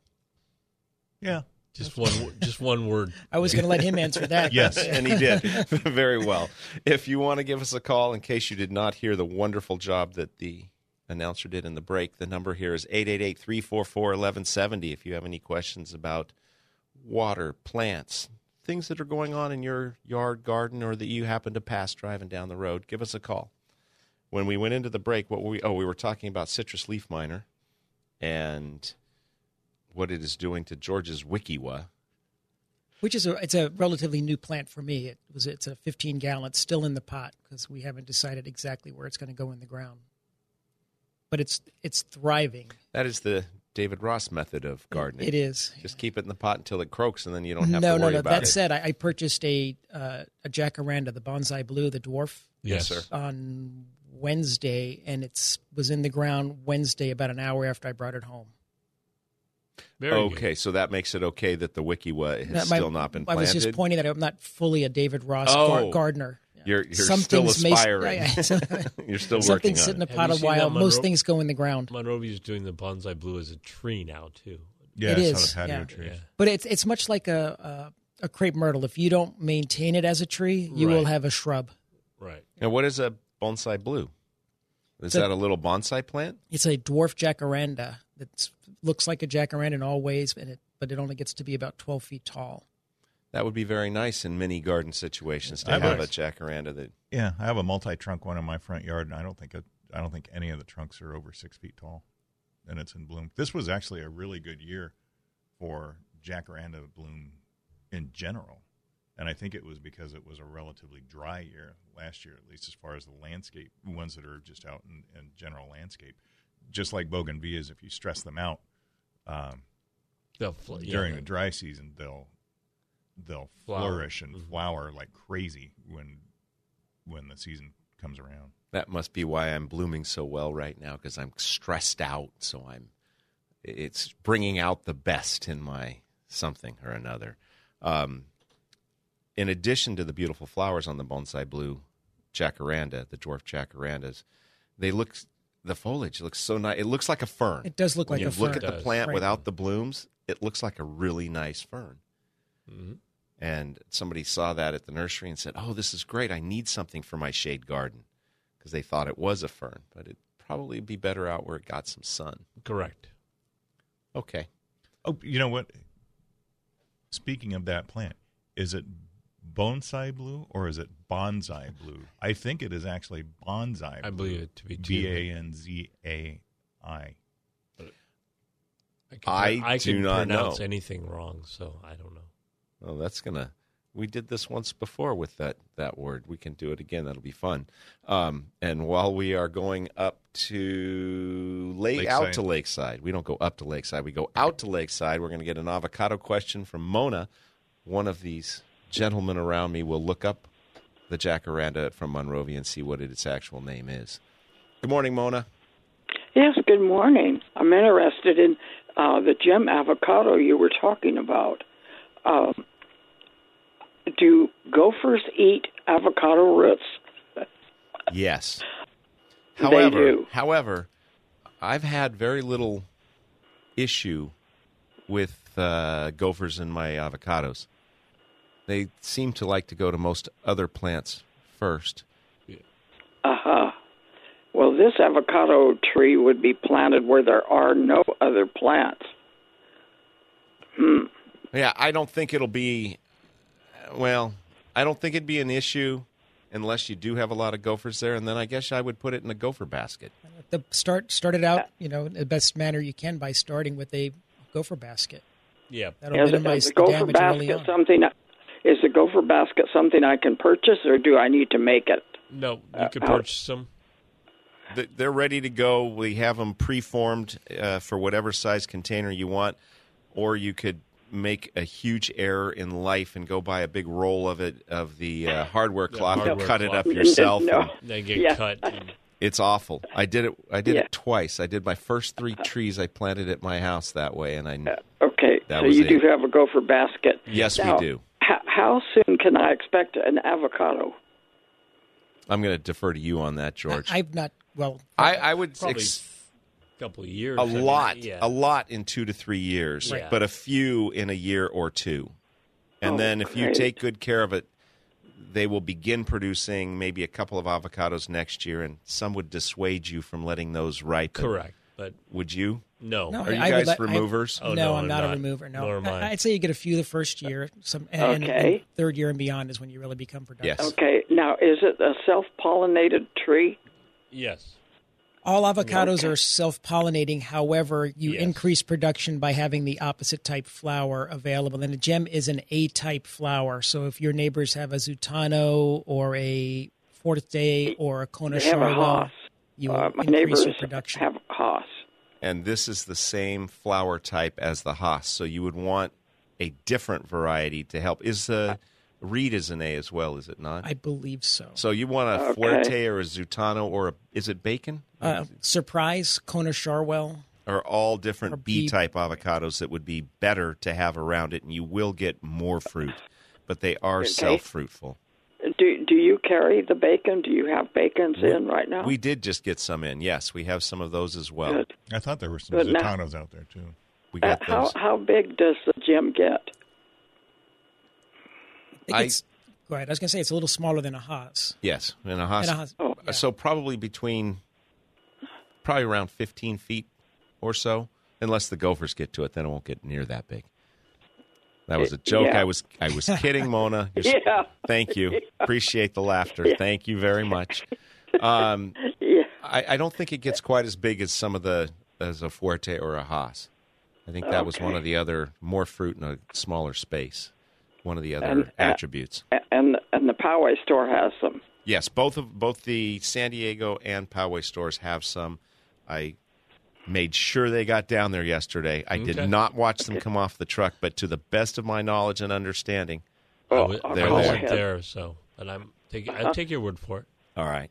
S4: Yeah.
S3: Just one, wo- just one word.
S2: I was going to let him answer that.
S4: Yes.
S1: and he did [laughs] [laughs] very well. If you want to give us a call, in case you did not hear the wonderful job that the announcer did in the break. The number here is 888 344 1170 if you have any questions about water, plants, things that are going on in your yard, garden, or that you happen to pass driving down the road. Give us a call. When we went into the break, what were we? Oh, we were talking about citrus leaf miner and what it is doing to George's Wekiwa.
S2: which is a it's a relatively new plant for me. It was it's a 15 gallon, it's still in the pot because we haven't decided exactly where it's going to go in the ground. But it's it's thriving.
S1: That is the David Ross method of gardening.
S2: It is.
S1: Just keep it in the pot until it croaks, and then you don't have
S2: no,
S1: to
S2: no,
S1: worry
S2: no.
S1: about
S2: That
S1: it.
S2: said, I, I purchased a uh, a jacaranda, the bonsai blue, the dwarf,
S1: Yes,
S3: Yes,
S1: sir.
S2: on Wednesday, and it's was in the ground Wednesday about an hour after I brought it home.
S3: Very
S1: okay,
S3: good.
S1: so that makes it okay that the Wekiwa has
S2: my-
S1: still not been planted.
S2: I
S1: planted.
S2: was just pointing that I'm not fully a David Ross
S1: Oh.
S2: gar- gardener.
S1: You're, you're
S2: Some
S1: still
S2: things may- yeah, yeah. [laughs] [laughs]
S1: you're still
S2: Some
S1: working
S2: things sit
S1: on
S2: in
S1: it.
S2: a pot a while.
S3: that
S2: Most things go in the ground.
S3: Monrovia's doing the bonsai blue as a tree now too.
S4: Yeah,
S2: It
S4: I
S2: is,
S4: saw the patio
S2: yeah.
S4: trees.
S3: Yeah.
S2: But it's it's much like a, a a crepe myrtle. If you don't maintain it as a tree, you will have a shrub.
S3: Right.
S1: Now, what is a bonsai blue? Is
S2: It's a-
S1: that a little bonsai plant?
S2: It's a dwarf jacaranda that looks like a jacaranda in all ways, and it but it only gets to be about twelve feet tall.
S1: That would be very nice in many garden situations to
S4: I
S1: have a jacaranda that.
S4: Yeah, I have a multi-trunk one in my front yard, and I don't think it, I don't think any of the trunks are over six feet tall, and it's in bloom. This was actually a really good year for jacaranda bloom in general, and I think it was because it was a relatively dry year last year, at least as far as the landscape ones that are just out in, in general landscape. Just like bougainvilleas, if you stress them out um,
S3: They'll fl-
S4: during
S3: the-
S4: the dry season, they'll they'll
S3: Flower.
S4: flourish and
S3: Mhm.
S4: flower like crazy when when the season comes around.
S1: That must be why I'm blooming so well right now because I'm stressed out. So I'm, it's bringing out the best in my something or another. Um, in addition to the beautiful flowers on the bonsai blue jacaranda, the dwarf jacarandas, they look. The foliage looks so nice. It looks like a fern.
S2: It does look
S1: when
S2: like
S1: you
S2: a
S1: look at the plant
S2: Right.
S1: without the blooms, it looks like a really nice fern.
S3: Mhm.
S1: And somebody saw that at the nursery and said, "Oh, this is great. I need something for my shade garden," because they thought it was a fern, but it'd probably be better out where it got some sun.
S3: Correct.
S1: Okay.
S4: Oh, you know what? Speaking of that plant, is it bonsai blue or is it bonsai blue? I think it is actually bonsai.
S3: I believe it to be two.
S4: B a n z a i.
S3: I, can,
S1: I
S3: I
S1: do
S3: can
S1: not
S3: pronounce
S1: know.
S3: anything wrong, so I don't know.
S1: Well, that's gonna. We did this once before with that that word. We can do it again. That'll be fun. Um, and while we are going up to lake out to Lakeside, we don't go up to Lakeside. We go out to Lakeside. We're going to get an avocado question from Mona. One of these gentlemen around me will look up the jacaranda from Monrovia and see what its actual name is. Good morning, Mona.
S7: Yes, good morning. I'm interested in uh, the gem avocado you were talking about. Um, do gophers eat avocado roots?
S1: Yes.
S7: They
S1: However,
S7: do.
S1: however, I've had very little issue with uh, gophers in my avocados. They seem to like to go to most other plants first.
S7: Uh huh. Well, this avocado tree would be planted where there are no other plants. Hmm.
S1: Yeah, I don't think it'll be. Well, I don't think it'd be an issue unless you do have a lot of gophers there, and then I guess I would put it in a gopher basket.
S2: The start started out, you know, in the best manner you can by starting with a gopher basket.
S3: Yeah.
S2: That'll
S7: Is,
S2: minimize
S7: is the
S2: the
S7: gopher
S2: damage early
S7: basket
S2: on.
S7: something? Is the gopher basket something I can purchase, or do I need to make it?
S3: No, you
S7: Uh,
S3: could
S7: how-
S3: purchase them.
S1: They're ready to go. We have them preformed uh, for whatever size container you want, or you could make a huge error in life and go buy a big roll of it of the uh, hardware
S3: Yeah,
S1: cloth and
S3: hardware
S1: cut it up yourself.
S7: No.
S1: and [laughs]
S3: They get
S7: Yeah.
S3: cut. and-
S1: it's awful. I did it. I did
S7: Yeah.
S1: it twice. I did my first three trees I planted at my house that way, and I
S7: Okay,
S1: That
S7: so
S1: was
S7: you
S1: it.
S7: do have a gopher basket.
S1: yes,
S7: Now,
S1: we do.
S7: How, how soon can I expect an avocado?
S1: I'm going to defer to you on that, George. I,
S2: I've not well.
S1: I, would
S3: Probably
S1: ex-
S3: a couple of years.
S1: a
S3: I mean,
S1: lot,
S3: yeah.
S1: a lot in two to three years,
S3: Right.
S1: but a few in a year or two. And
S7: Oh,
S1: then if you take good care of it, they will begin producing maybe a couple of avocados next year, and some would dissuade you from letting those ripen.
S3: Correct, but
S1: Would you?
S3: No.
S2: No,
S1: Are you
S2: I would
S1: guys
S2: let- I-
S1: removers?
S3: Oh,
S2: no,
S3: no,
S2: I'm
S3: I'm
S2: not, a remover. No,
S3: Nor am I.
S2: I- I'd say you get a few the first year. Some and,
S7: Okay.
S2: and third year and beyond is when you really become productive.
S1: Yes.
S7: Okay, now is it a self-pollinated tree?
S3: Yes.
S2: All avocados
S7: Okay.
S2: are self-pollinating. However, you
S3: Yes.
S2: increase production by having the opposite type flower available. And a gem is an A-type flower. So if your neighbors have a Zutano or a Fuerte or a Kona
S7: They have a
S2: Sharwil,
S7: Hass.
S2: you
S7: Uh, my
S2: increase
S7: neighbors
S2: your production.
S7: have Hass.
S1: And this is the same flower type as the Hass, so you would want a different variety to help. Is the Reed is an A as well, is it not?
S2: I believe so.
S1: so you want a
S7: Okay.
S1: Fuerte or a Zutano or a, is it bacon?
S2: Uh, Sir Prize, Kona Sharwil.
S1: are all different
S2: B-
S1: B type avocados that would be better to have around it, and you will get more fruit, but they are
S7: Okay.
S1: self fruitful.
S7: Do do you carry the bacon? Do you have bacons in right now?
S1: We did just get some in. Yes, we have some of those as well.
S7: Good.
S4: I thought there were some
S7: Good. Now-
S4: Zutanos out there too.
S1: We
S7: Uh,
S1: got
S7: how
S1: those.
S7: how big does the gem get?
S2: I
S1: I-
S2: go ahead. I was going to say it's a little smaller than a Hass.
S1: yes, in a Hass.
S2: And a Hass-
S7: Oh,
S2: yeah.
S1: So probably between, probably around 15 feet or so, unless the gophers get to it, then it won't get near that big. That was a joke.
S7: Yeah.
S1: I was I was kidding, Mona. [laughs] You're-
S7: Yeah.
S1: Thank you. Appreciate the laughter. Thank you very much. Um,
S7: Yeah.
S1: I, I don't think it gets quite as big as some of the as a Fuerte or a Hass. I think that was one of the other more fruit in a smaller space. One of the other
S7: And, uh,
S1: attributes.
S7: And and the Poway store has them.
S1: Yes, both of both the San Diego and Poway stores have some. I made sure they got down there yesterday. I did not watch them come off the truck, but to the best of my knowledge and understanding,
S3: I
S7: Oh,
S1: They're
S3: I
S7: go
S1: there.
S3: wasn't
S7: ahead.
S3: there, so but I'm take I take your word for it.
S1: all right.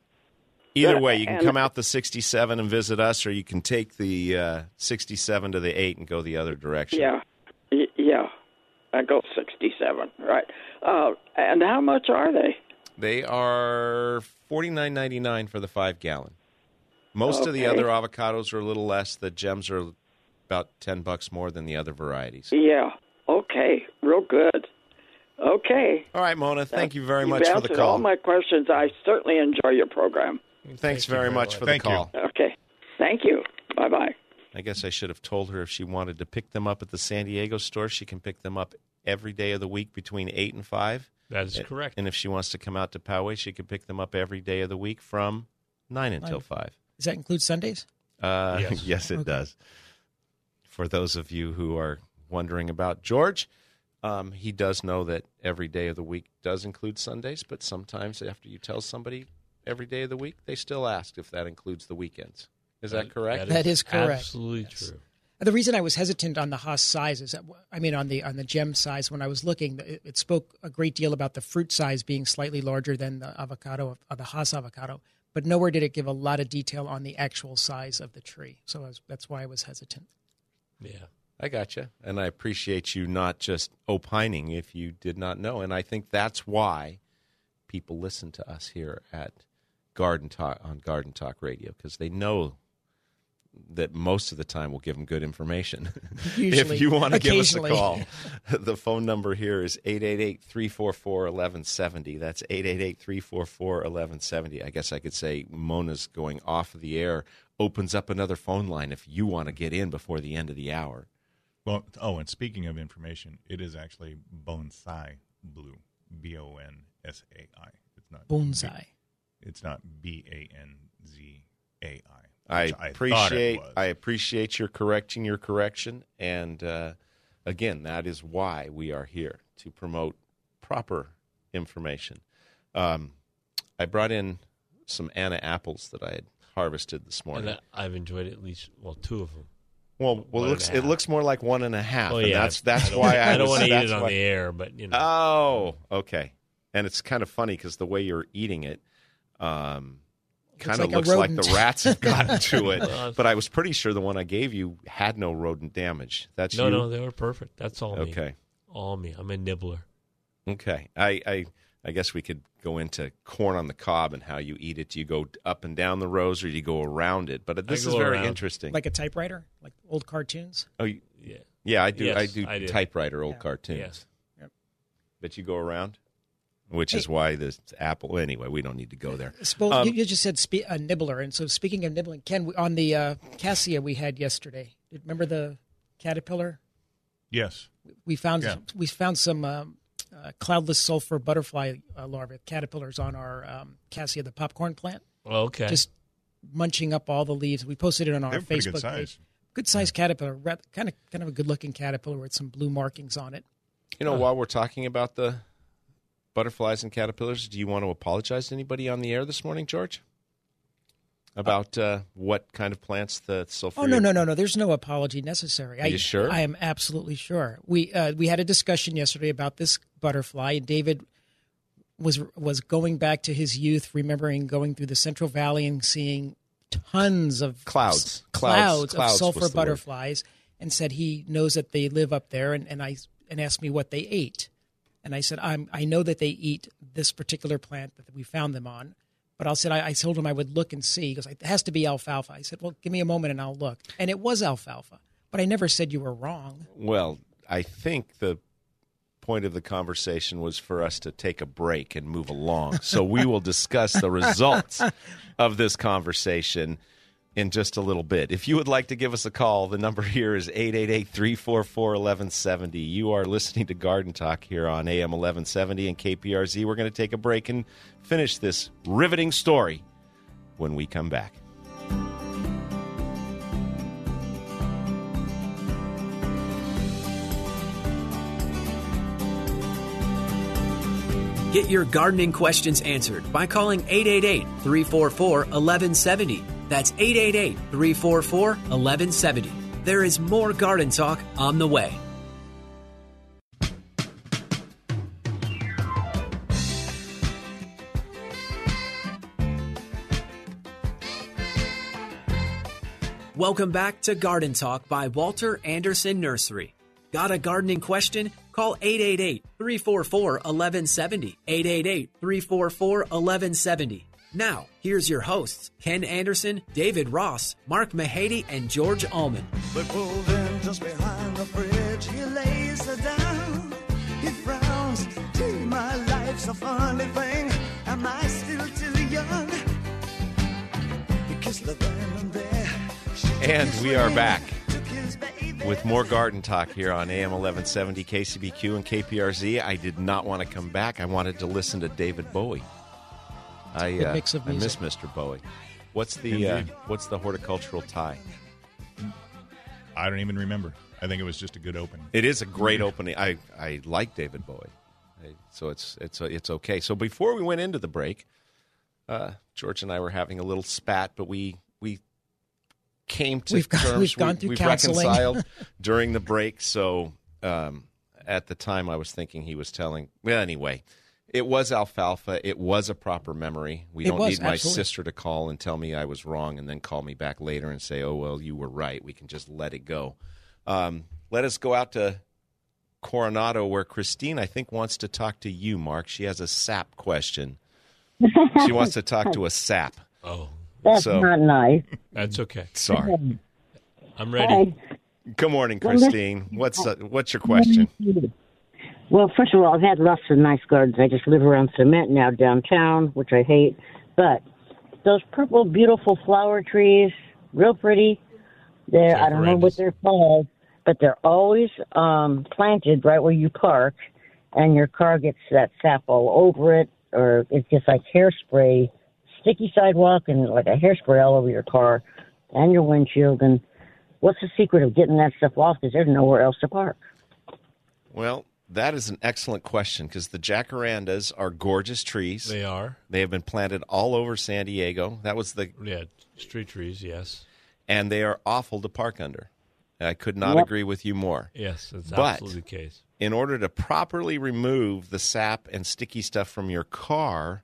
S1: Either way, you can come out the 67 and visit us, or you can take the uh, 67 to the 8 and go the other direction.
S7: Yeah, Y- yeah. I go sixty-seven, right? Uh, and how much are they?
S1: They are forty nine ninety nine for the five gallon. Most okay. of the other avocados are a little less. The gems are about 10 bucks more than the other varieties.
S7: Yeah. Okay. Real good. Okay.
S1: All right, Mona. Thank you very much for the call.
S7: All my questions. I certainly enjoy your program.
S1: Thanks
S3: thank
S1: very, much for
S4: thank
S1: the call. You.
S7: Okay. Thank you. Bye bye.
S1: I guess I should have told her if she wanted to pick them up at the San Diego store, she can pick them up every day of the week between 8 and 5.
S3: That is correct.
S1: And if she wants to come out to Poway, she can pick them up every day of the week from 9 until 5.
S2: Does that include Sundays?
S1: Uh, yes. [laughs]
S3: Yes.
S1: it
S2: Okay.
S1: does. For those of you who are wondering about George, um, he does know that every day of the week does include Sundays, but sometimes after you tell somebody every day of the week, they still ask if that includes the weekends. Is that correct?
S2: That is correct.
S3: Absolutely
S2: Yes.
S3: true.
S2: The reason I was hesitant on the Hass size is that I mean on the on the gem size when I was looking, it, it spoke a great deal about the fruit size being slightly larger than the avocado of the Hass avocado, but nowhere did it give a lot of detail on the actual size of the tree. So was, that's why I was hesitant.
S3: Yeah.
S1: I got you. And I appreciate you not just opining if you did not know. And I think that's why people listen to us here at Garden Talk on Garden Talk Radio because they know that most of the time we'll give them good information. [laughs]
S2: Usually.
S1: if you want to give us a call, [laughs] the phone number here is 888-344-1170. That's 888-344-1170. I guess I could say Mona's going off of the air opens up another phone line if you want to get in before the end of the hour.
S4: Well, oh, and speaking of information, it is actually bonsai blue, B O N S A I. It's not
S2: Bonsai.
S4: It's not B A N Z A I.
S1: I
S4: which thought it
S1: appreciate. I appreciate your correcting your correction, and uh, again, that is why we are here to promote proper information. Um, I brought in some Anna apples that I had harvested this morning.
S3: And I- I've enjoyed at least well two of them.
S1: well, well, it looks it looks more like one and a half.
S3: Oh
S1: and
S3: yeah,
S1: that's that's
S3: don't
S1: why I, [laughs]
S3: I don't
S1: was-
S3: want to eat it on
S1: why-
S3: the air, but you know.
S1: Oh, okay. And it's kind of funny because the way you're eating it, um, kind of
S2: like
S1: looks like the rats have gotten [laughs] to it. But I was pretty sure the one I gave you had no rodent damage. That's
S3: no,
S1: you.
S3: no, they were perfect. That's all me.
S1: Okay.
S3: All me. I'm a nibbler.
S1: Okay. I, I I guess we could go into corn on the cob and how you eat it. Do you go up and down the rows or do you go around it? But this is very
S3: around.
S1: interesting.
S2: Like a typewriter, like old cartoons.
S1: oh, you,
S3: Yeah.
S1: yeah, I do.
S3: Yes,
S1: I do
S3: I
S1: typewriter old
S2: Yeah.
S1: cartoons.
S3: Yes.
S1: But you go around. Which is why this apple. Anyway, we don't need to go there.
S2: Suppose
S1: Um,
S2: you, you just said spe- a nibbler, and so speaking of nibbling, Ken, we- on the uh, cassia we had yesterday, remember the caterpillar?
S4: Yes.
S2: We found
S4: Yeah.
S2: we found some um, uh, cloudless sulfur butterfly uh, larvae caterpillars on our um, cassia, the popcorn plant,
S3: okay.
S2: just munching up all the leaves. We posted it on our Facebook
S4: good size.
S2: page. Good sized caterpillar, ra- kind of kind of a good looking caterpillar with some blue markings on it.
S1: You know, while we're talking about the butterflies and caterpillars, do you want to apologize to anybody on the air this morning, George? About uh, what kind of plants the sulfur?
S2: Oh no no no no! There's no apology necessary.
S1: Are
S2: I,
S1: you sure?
S2: I am absolutely sure. We uh, we had a discussion yesterday about this butterfly, and David was was going back to his youth, remembering going through the Central Valley and seeing tons of
S1: Clouds.
S2: clouds,
S1: Clouds. Clouds
S2: of sulfur
S1: the word.
S2: butterflies, and said he knows that they live up there, and, and I and asked me what they ate, and I said I'm I know that they eat this particular plant that we found them on. But I said I, I told him I would look and see. He goes, it has to be alfalfa. I said, well, give me a moment and I'll look. And it was alfalfa. But I never said you were wrong.
S1: Well, I think the point of the conversation was for us to take a break and move along. So we will discuss the results [laughs] of this conversation in just a little bit. If you would like to give us a call, the number here is 888-344-1170. You are listening to Garden Talk here on AM 1170 and KPRZ. We're going to take a break and finish this riveting story when we come back.
S6: Get your gardening questions answered by calling 888 344 1170. That's 888 344 1170. There is more garden talk on the way. Welcome back to Garden Talk by Walter Anderson Nursery. Got a gardening question? Call 888 344 1170. 888 344 1170. Now, here's your hosts Ken Anderson, David Ross, Mark Mahady, and George Allman.
S8: But pulled in just behind the bridge, he lays her down. He frowns, gee, my life's a funny thing. Am I still too young? He kissed the then and there.
S1: And we are back
S8: took his baby.
S1: with more garden talk here on AM 1170 KCBQ and KPRZ. I did not want to come back. I wanted to listen to David Bowie. I
S2: good
S1: uh,
S2: mix of
S1: I miss. Mr. Bowie. What's the uh, what's the horticultural tie?
S4: I don't even remember. I think it was just a good opening.
S1: It is a great opening. I I like David Bowie, I, so it's it's it's okay. So before we went into the break, uh, George and I were having a little spat, but we we came to
S2: We've got-
S1: terms.
S2: we've gone
S1: we,
S2: through
S1: we've
S2: counseling.
S1: reconciled [laughs] during the break. So um, at the time, I was thinking he was telling. Well, anyway. It was alfalfa. It was a proper memory. We
S2: It
S1: don't
S2: was,
S1: need my
S2: absolutely.
S1: sister to call and tell me I was wrong and then call me back later and say, oh, well, you were right. We can just let it go. Um, let us go out to Coronado, where Christine, I think, wants to talk to you, Mark. She has a sap question. she [laughs] wants to talk to a sap.
S3: oh,
S9: That's
S1: So-
S9: not nice.
S3: that's okay.
S1: Sorry.
S3: I'm ready.
S9: Hey,
S1: Good morning, Christine. What's uh, what's your question?
S9: Well, first of all, I've had lots of nice gardens. I just live around cement now downtown, which I hate. But those purple, beautiful flower trees, real pretty. They're I don't know what they're called, but they're always um, planted right where you park, and your car gets that sap all over it, or it's just like hairspray, sticky sidewalk, and like a hairspray all over your car and your windshield. And what's the secret of getting that stuff off? Because there's nowhere else to park.
S1: Well, that is an excellent question because the jacarandas are gorgeous trees.
S3: They are.
S1: They have been planted all over San Diego. That was the
S3: Yeah, street trees, yes.
S1: and they are awful to park under. I could not
S9: Yep.
S1: agree with you more.
S3: Yes, that's
S1: But-
S3: absolutely the case.
S1: in order to properly remove the sap and sticky stuff from your car,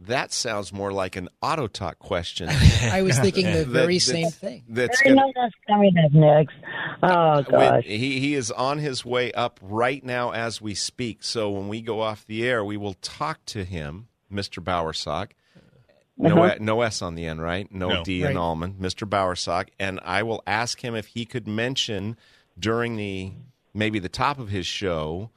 S1: that sounds more like an auto talk question. [laughs]
S2: I was thinking the [laughs]
S1: That-
S2: very
S1: that's-
S2: same thing.
S1: That's
S9: I
S1: gonna,
S9: know that's coming up next. Oh
S1: when-
S9: gosh.
S1: he he is on his way up right now as we speak. So when we go off the air, we will talk to him, Mr. Bowersock. No,
S9: Uh-huh.
S1: no S on the end, right? No,
S4: No.
S1: D
S2: Right.
S1: in almond, Mr. Bowersock, and I will ask him if he could mention during the maybe the top of his show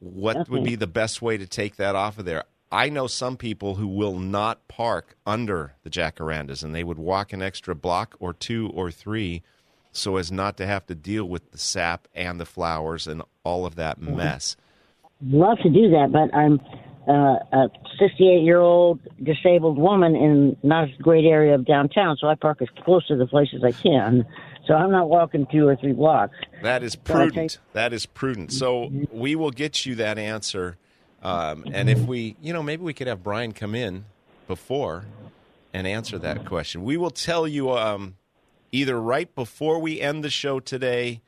S1: what would be the best way to take that off of there. I know some people who will not park under the jacarandas, and they would walk an extra block or two or three, so as not to have to deal with the sap and the flowers and all of that mess.
S9: love to do that, but I'm uh, a 68 year old disabled woman in not a great area of downtown, so I park as close to the place as I can. So I'm not walking two or three blocks.
S1: That is
S9: So I think-
S1: prudent. That is prudent. So we will get you that answer. Um, and if we, you know, maybe we could have Brian come in before and answer that question. We will tell you um, either right before we end the show today,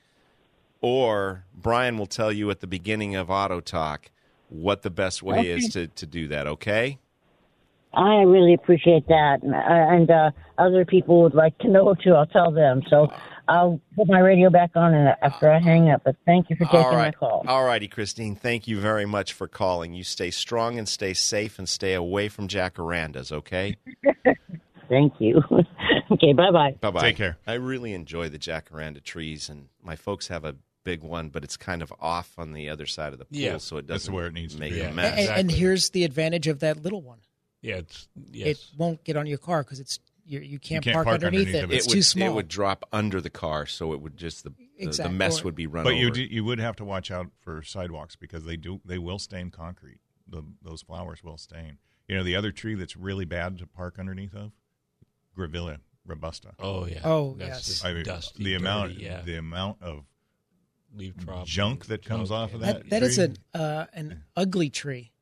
S1: or Brian will tell you at the beginning of Auto Talk what the best way is to, to do that. Okay.
S9: I really appreciate that, and, and uh, other people would like to know too. I'll tell them. So I'll put my radio back on and after I hang up. But thank you for taking
S1: All
S9: my call.
S1: All righty, Christine. Thank you very much for calling. You stay strong and stay safe and stay away from jacarandas, okay? [laughs]
S9: Thank you. [laughs] okay, bye bye.
S1: Bye bye.
S4: Take care.
S1: I really enjoy the jacaranda trees, and my folks have a big one, but it's kind of off on the other side of the pool,
S3: Yeah.
S1: so it
S4: That's
S1: doesn't
S4: where it needs to
S1: make
S4: be.
S1: a
S3: Yeah.
S1: mess.
S2: And, and
S3: Exactly.
S2: here's the advantage of that little one.
S3: Yeah, it's yes.
S2: It won't get on your car because it's you, you can't,
S4: can't
S2: park,
S4: park
S2: underneath,
S4: underneath
S2: it.
S4: it.
S2: It's
S1: would,
S2: too small.
S1: It would drop under the car, so it would just the the, the mess
S2: or-
S1: would be run
S4: But
S1: over.
S4: you do, you would have to watch out for sidewalks because they do they will stain concrete. The, those flowers will stain. You know the other tree that's really bad to park underneath of, Grevillea robusta.
S3: oh yeah.
S2: Oh,
S3: That's
S2: yes.
S3: just
S4: I mean,
S3: dusty,
S4: the amount
S3: dirty, yeah.
S4: the amount of
S3: leaf drop
S4: junk that comes off of
S2: that,
S4: that.
S2: that is
S4: tree.
S2: an uh, an ugly tree.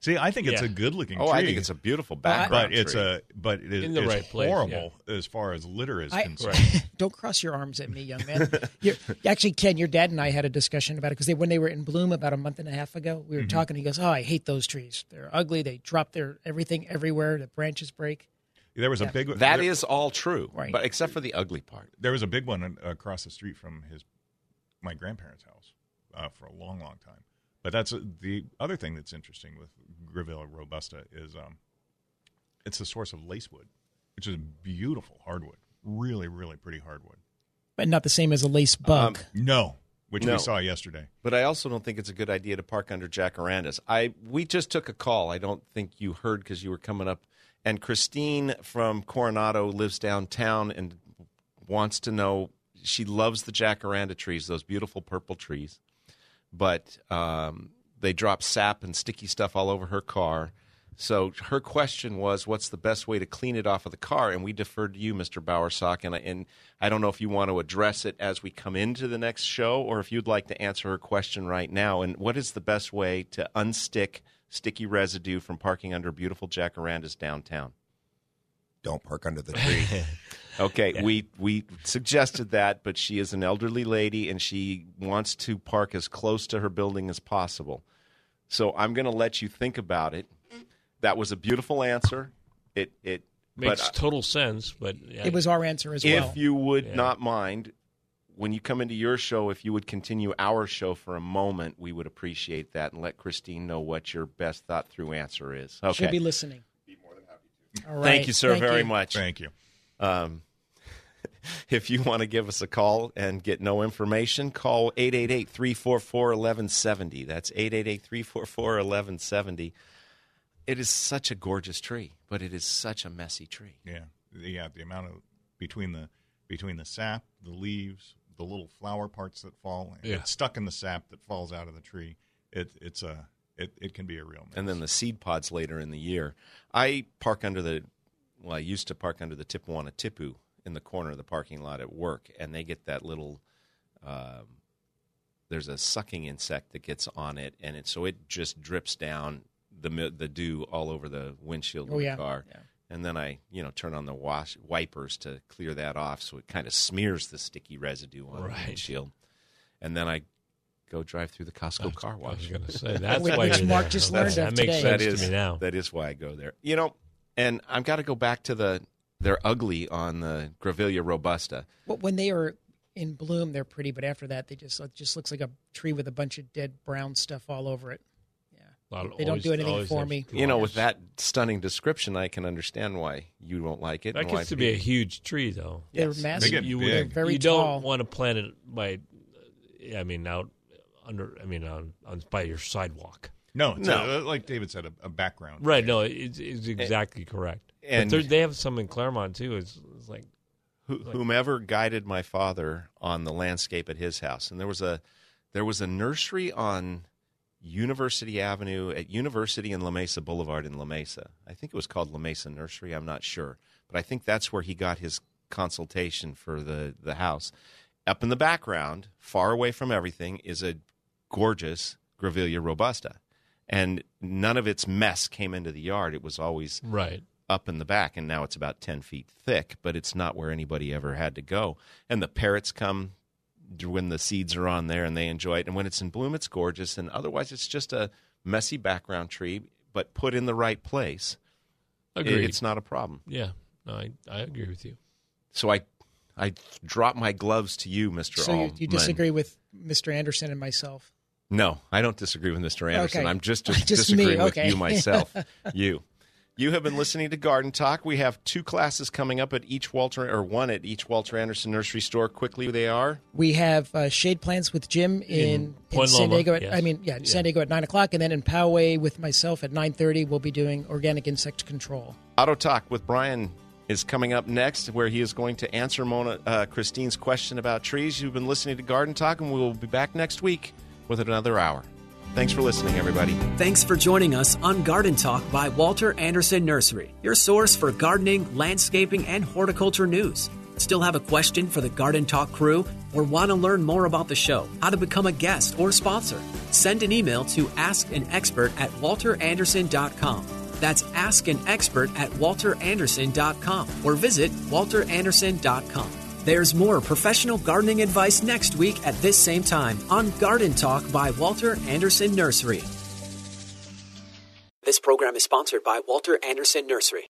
S4: See, I think it's
S3: Yeah.
S4: a good looking
S1: oh,
S4: tree.
S1: I think it's a beautiful background.
S4: but it's a but it is
S3: In the
S4: it's
S3: right place,
S4: horrible as far as litter is
S2: I,
S4: concerned. [laughs]
S2: don't cross your arms at me, young man. [laughs] You're, actually, Ken, your dad and I had a discussion about it because when they were in bloom about a month and a half ago, we were
S4: Mm-hmm.
S2: talking. He goes, "Oh, I hate those trees. They're ugly. They drop their everything everywhere. The branches break."
S4: There was a big
S1: that
S4: there,
S1: is all true,
S2: Right.
S1: but except for the ugly part.
S4: there was a big one across the street from his my grandparents' house uh, for a long, long time. But that's uh, the other thing that's interesting with Grevillea robusta is um, it's the source of lacewood, which is beautiful hardwood, really, really pretty hardwood.
S2: But not the same as a lace bug.
S4: No, which
S1: No.
S4: we saw yesterday.
S1: But I also don't think it's a good idea to park under jacarandas. I we just took a call. I don't think you heard because you were coming up. And Christine from Coronado lives downtown and wants to know. She loves the jacaranda trees, those beautiful purple trees, but um, they drop sap and sticky stuff all over her car. So her question was, "What's the best way to clean it off of the car?" And we deferred to you, Mr. Bowersock. And I, and I don't know if you want to address it as we come into the next show, or if you'd like to answer her question right now. And what is the best way to unstick sticky residue from parking under beautiful jacarandas downtown?
S10: Don't park under the tree. [laughs]
S1: Okay, we we suggested that, but she is an elderly lady and she wants to park as close to her building as possible. So I'm going to let you think about it. That was a beautiful answer. It it
S3: Makes
S1: but,
S3: total sense, but yeah,
S2: it was our answer as
S1: if
S2: well.
S1: If you would
S3: Yeah.
S1: not mind when you come into your show if you would continue our show for a moment we would appreciate that and let christine know what your best thought through answer is okay
S2: Should be listening. All right.
S1: thank you sir
S2: Thank
S1: very
S2: you.
S1: much
S4: Thank you.
S1: um, [laughs] if you want to give us a call and get no information, call 888-344-1170. That's 888-344-1170. It is such a gorgeous tree, but it is such a messy tree.
S4: Yeah, yeah. The amount of between the between the sap, the leaves, the little flower parts that fall,
S3: Yeah.
S4: it's stuck in the sap that falls out of the tree. It it's a it, it can be a real mess.
S1: And then the seed pods later in the year. I park under the, well, I used to park under the Tipuana Tipu in the corner of the parking lot at work, and they get that little, um, there's a sucking insect that gets on it, and it so it just drips down the the dew all over the windshield
S2: Oh,
S1: of the
S2: yeah.
S1: car.
S2: Yeah.
S1: And then I, you know, turn on the wash wipers to clear that off, so it kind of smears the sticky residue on the windshield. And then I go drive through the Costco car
S3: I was
S1: wash.
S3: going to say that's
S2: Which
S3: why you're
S2: Mark
S3: there.
S2: just
S3: That's-
S2: learned of
S3: that makes sense
S1: That is
S3: to me now.
S1: That is why I go there. You know, and I've got to go back to the they're ugly on the Grevillea robusta.
S2: Well, when they are in bloom, they're pretty, but after that, they just it just looks like a tree with a bunch of dead brown stuff all over it.
S3: A lot of-
S2: They don't do anything for
S3: have
S2: me.
S1: You know, with that stunning description, I can understand why you won't like it.
S3: That
S1: and
S3: gets to be a huge tree, though.
S2: They're
S1: Yes.
S2: massive.
S4: get
S3: you
S4: big.
S2: They're very
S3: you
S2: tall.
S3: don't want to plant it by, I mean, out under, I mean, on, on by your sidewalk.
S4: No, it's
S1: No.
S4: a- like David said, a, a background.
S3: Right. No, it's, it's exactly correct.
S1: and-
S3: but they're- have some in Clairemont too. It's, it's like
S1: who, whomever guided my father on the landscape at his house, and there was a there was a nursery on University Avenue at University and La Mesa Boulevard in La Mesa. I think it was called La Mesa Nursery. I'm not sure, but I think that's where he got his consultation for the the house. Up in the background, far away from everything, is a gorgeous Grevillea robusta, and none of its mess came into the yard. It was always
S3: right.
S1: up in the back, and now it's about 10 feet thick, but it's not where anybody ever had to go. And the parrots come when the seeds are on there and they enjoy it. And when it's in bloom, it's gorgeous. And otherwise, it's just a messy background tree, but put in the right place. i-
S3: Agreed.
S1: It's not a problem.
S3: Yeah. No, I, I agree with you.
S1: So I, I drop my gloves to you, Mr.
S2: So you, you disagree with Mr. Anderson and myself?
S1: No, I don't disagree with Mr. Anderson.
S2: Okay.
S1: I'm just, [laughs]
S2: Just
S1: just
S2: me,
S1: disagreeing with
S2: okay.
S1: you myself. [laughs] you. You have been listening to Garden Talk. We have two classes coming up at each Walter, or one at each Walter Anderson Nursery store. Quickly, they are.
S2: We have uh, shade plants with Jim in, in,
S3: Point
S2: San Diego. At,
S3: yes.
S2: I mean, yeah, in
S3: Yeah.
S2: San Diego at nine o'clock, and then in Poway with myself at nine thirty. We'll be doing organic insect control.
S1: Auto Talk with Brian is coming up next, where he is going to answer Mona uh, Christine's question about trees. You've been listening to Garden Talk, and we will be back next week with another hour. Thanks for listening, everybody.
S6: Thanks for joining us on Garden Talk by Walter Anderson Nursery, your source for gardening, landscaping, and horticulture news. Still have a question for the Garden Talk crew or want to learn more about the show, how to become a guest or sponsor? Send an email to askanexpert at walteranderson.com. That's ask an expert at walteranderson.com or visit walteranderson.com. There's more professional gardening advice next week at this same time on Garden Talk by Walter Anderson Nursery. This program is sponsored by Walter Anderson Nursery.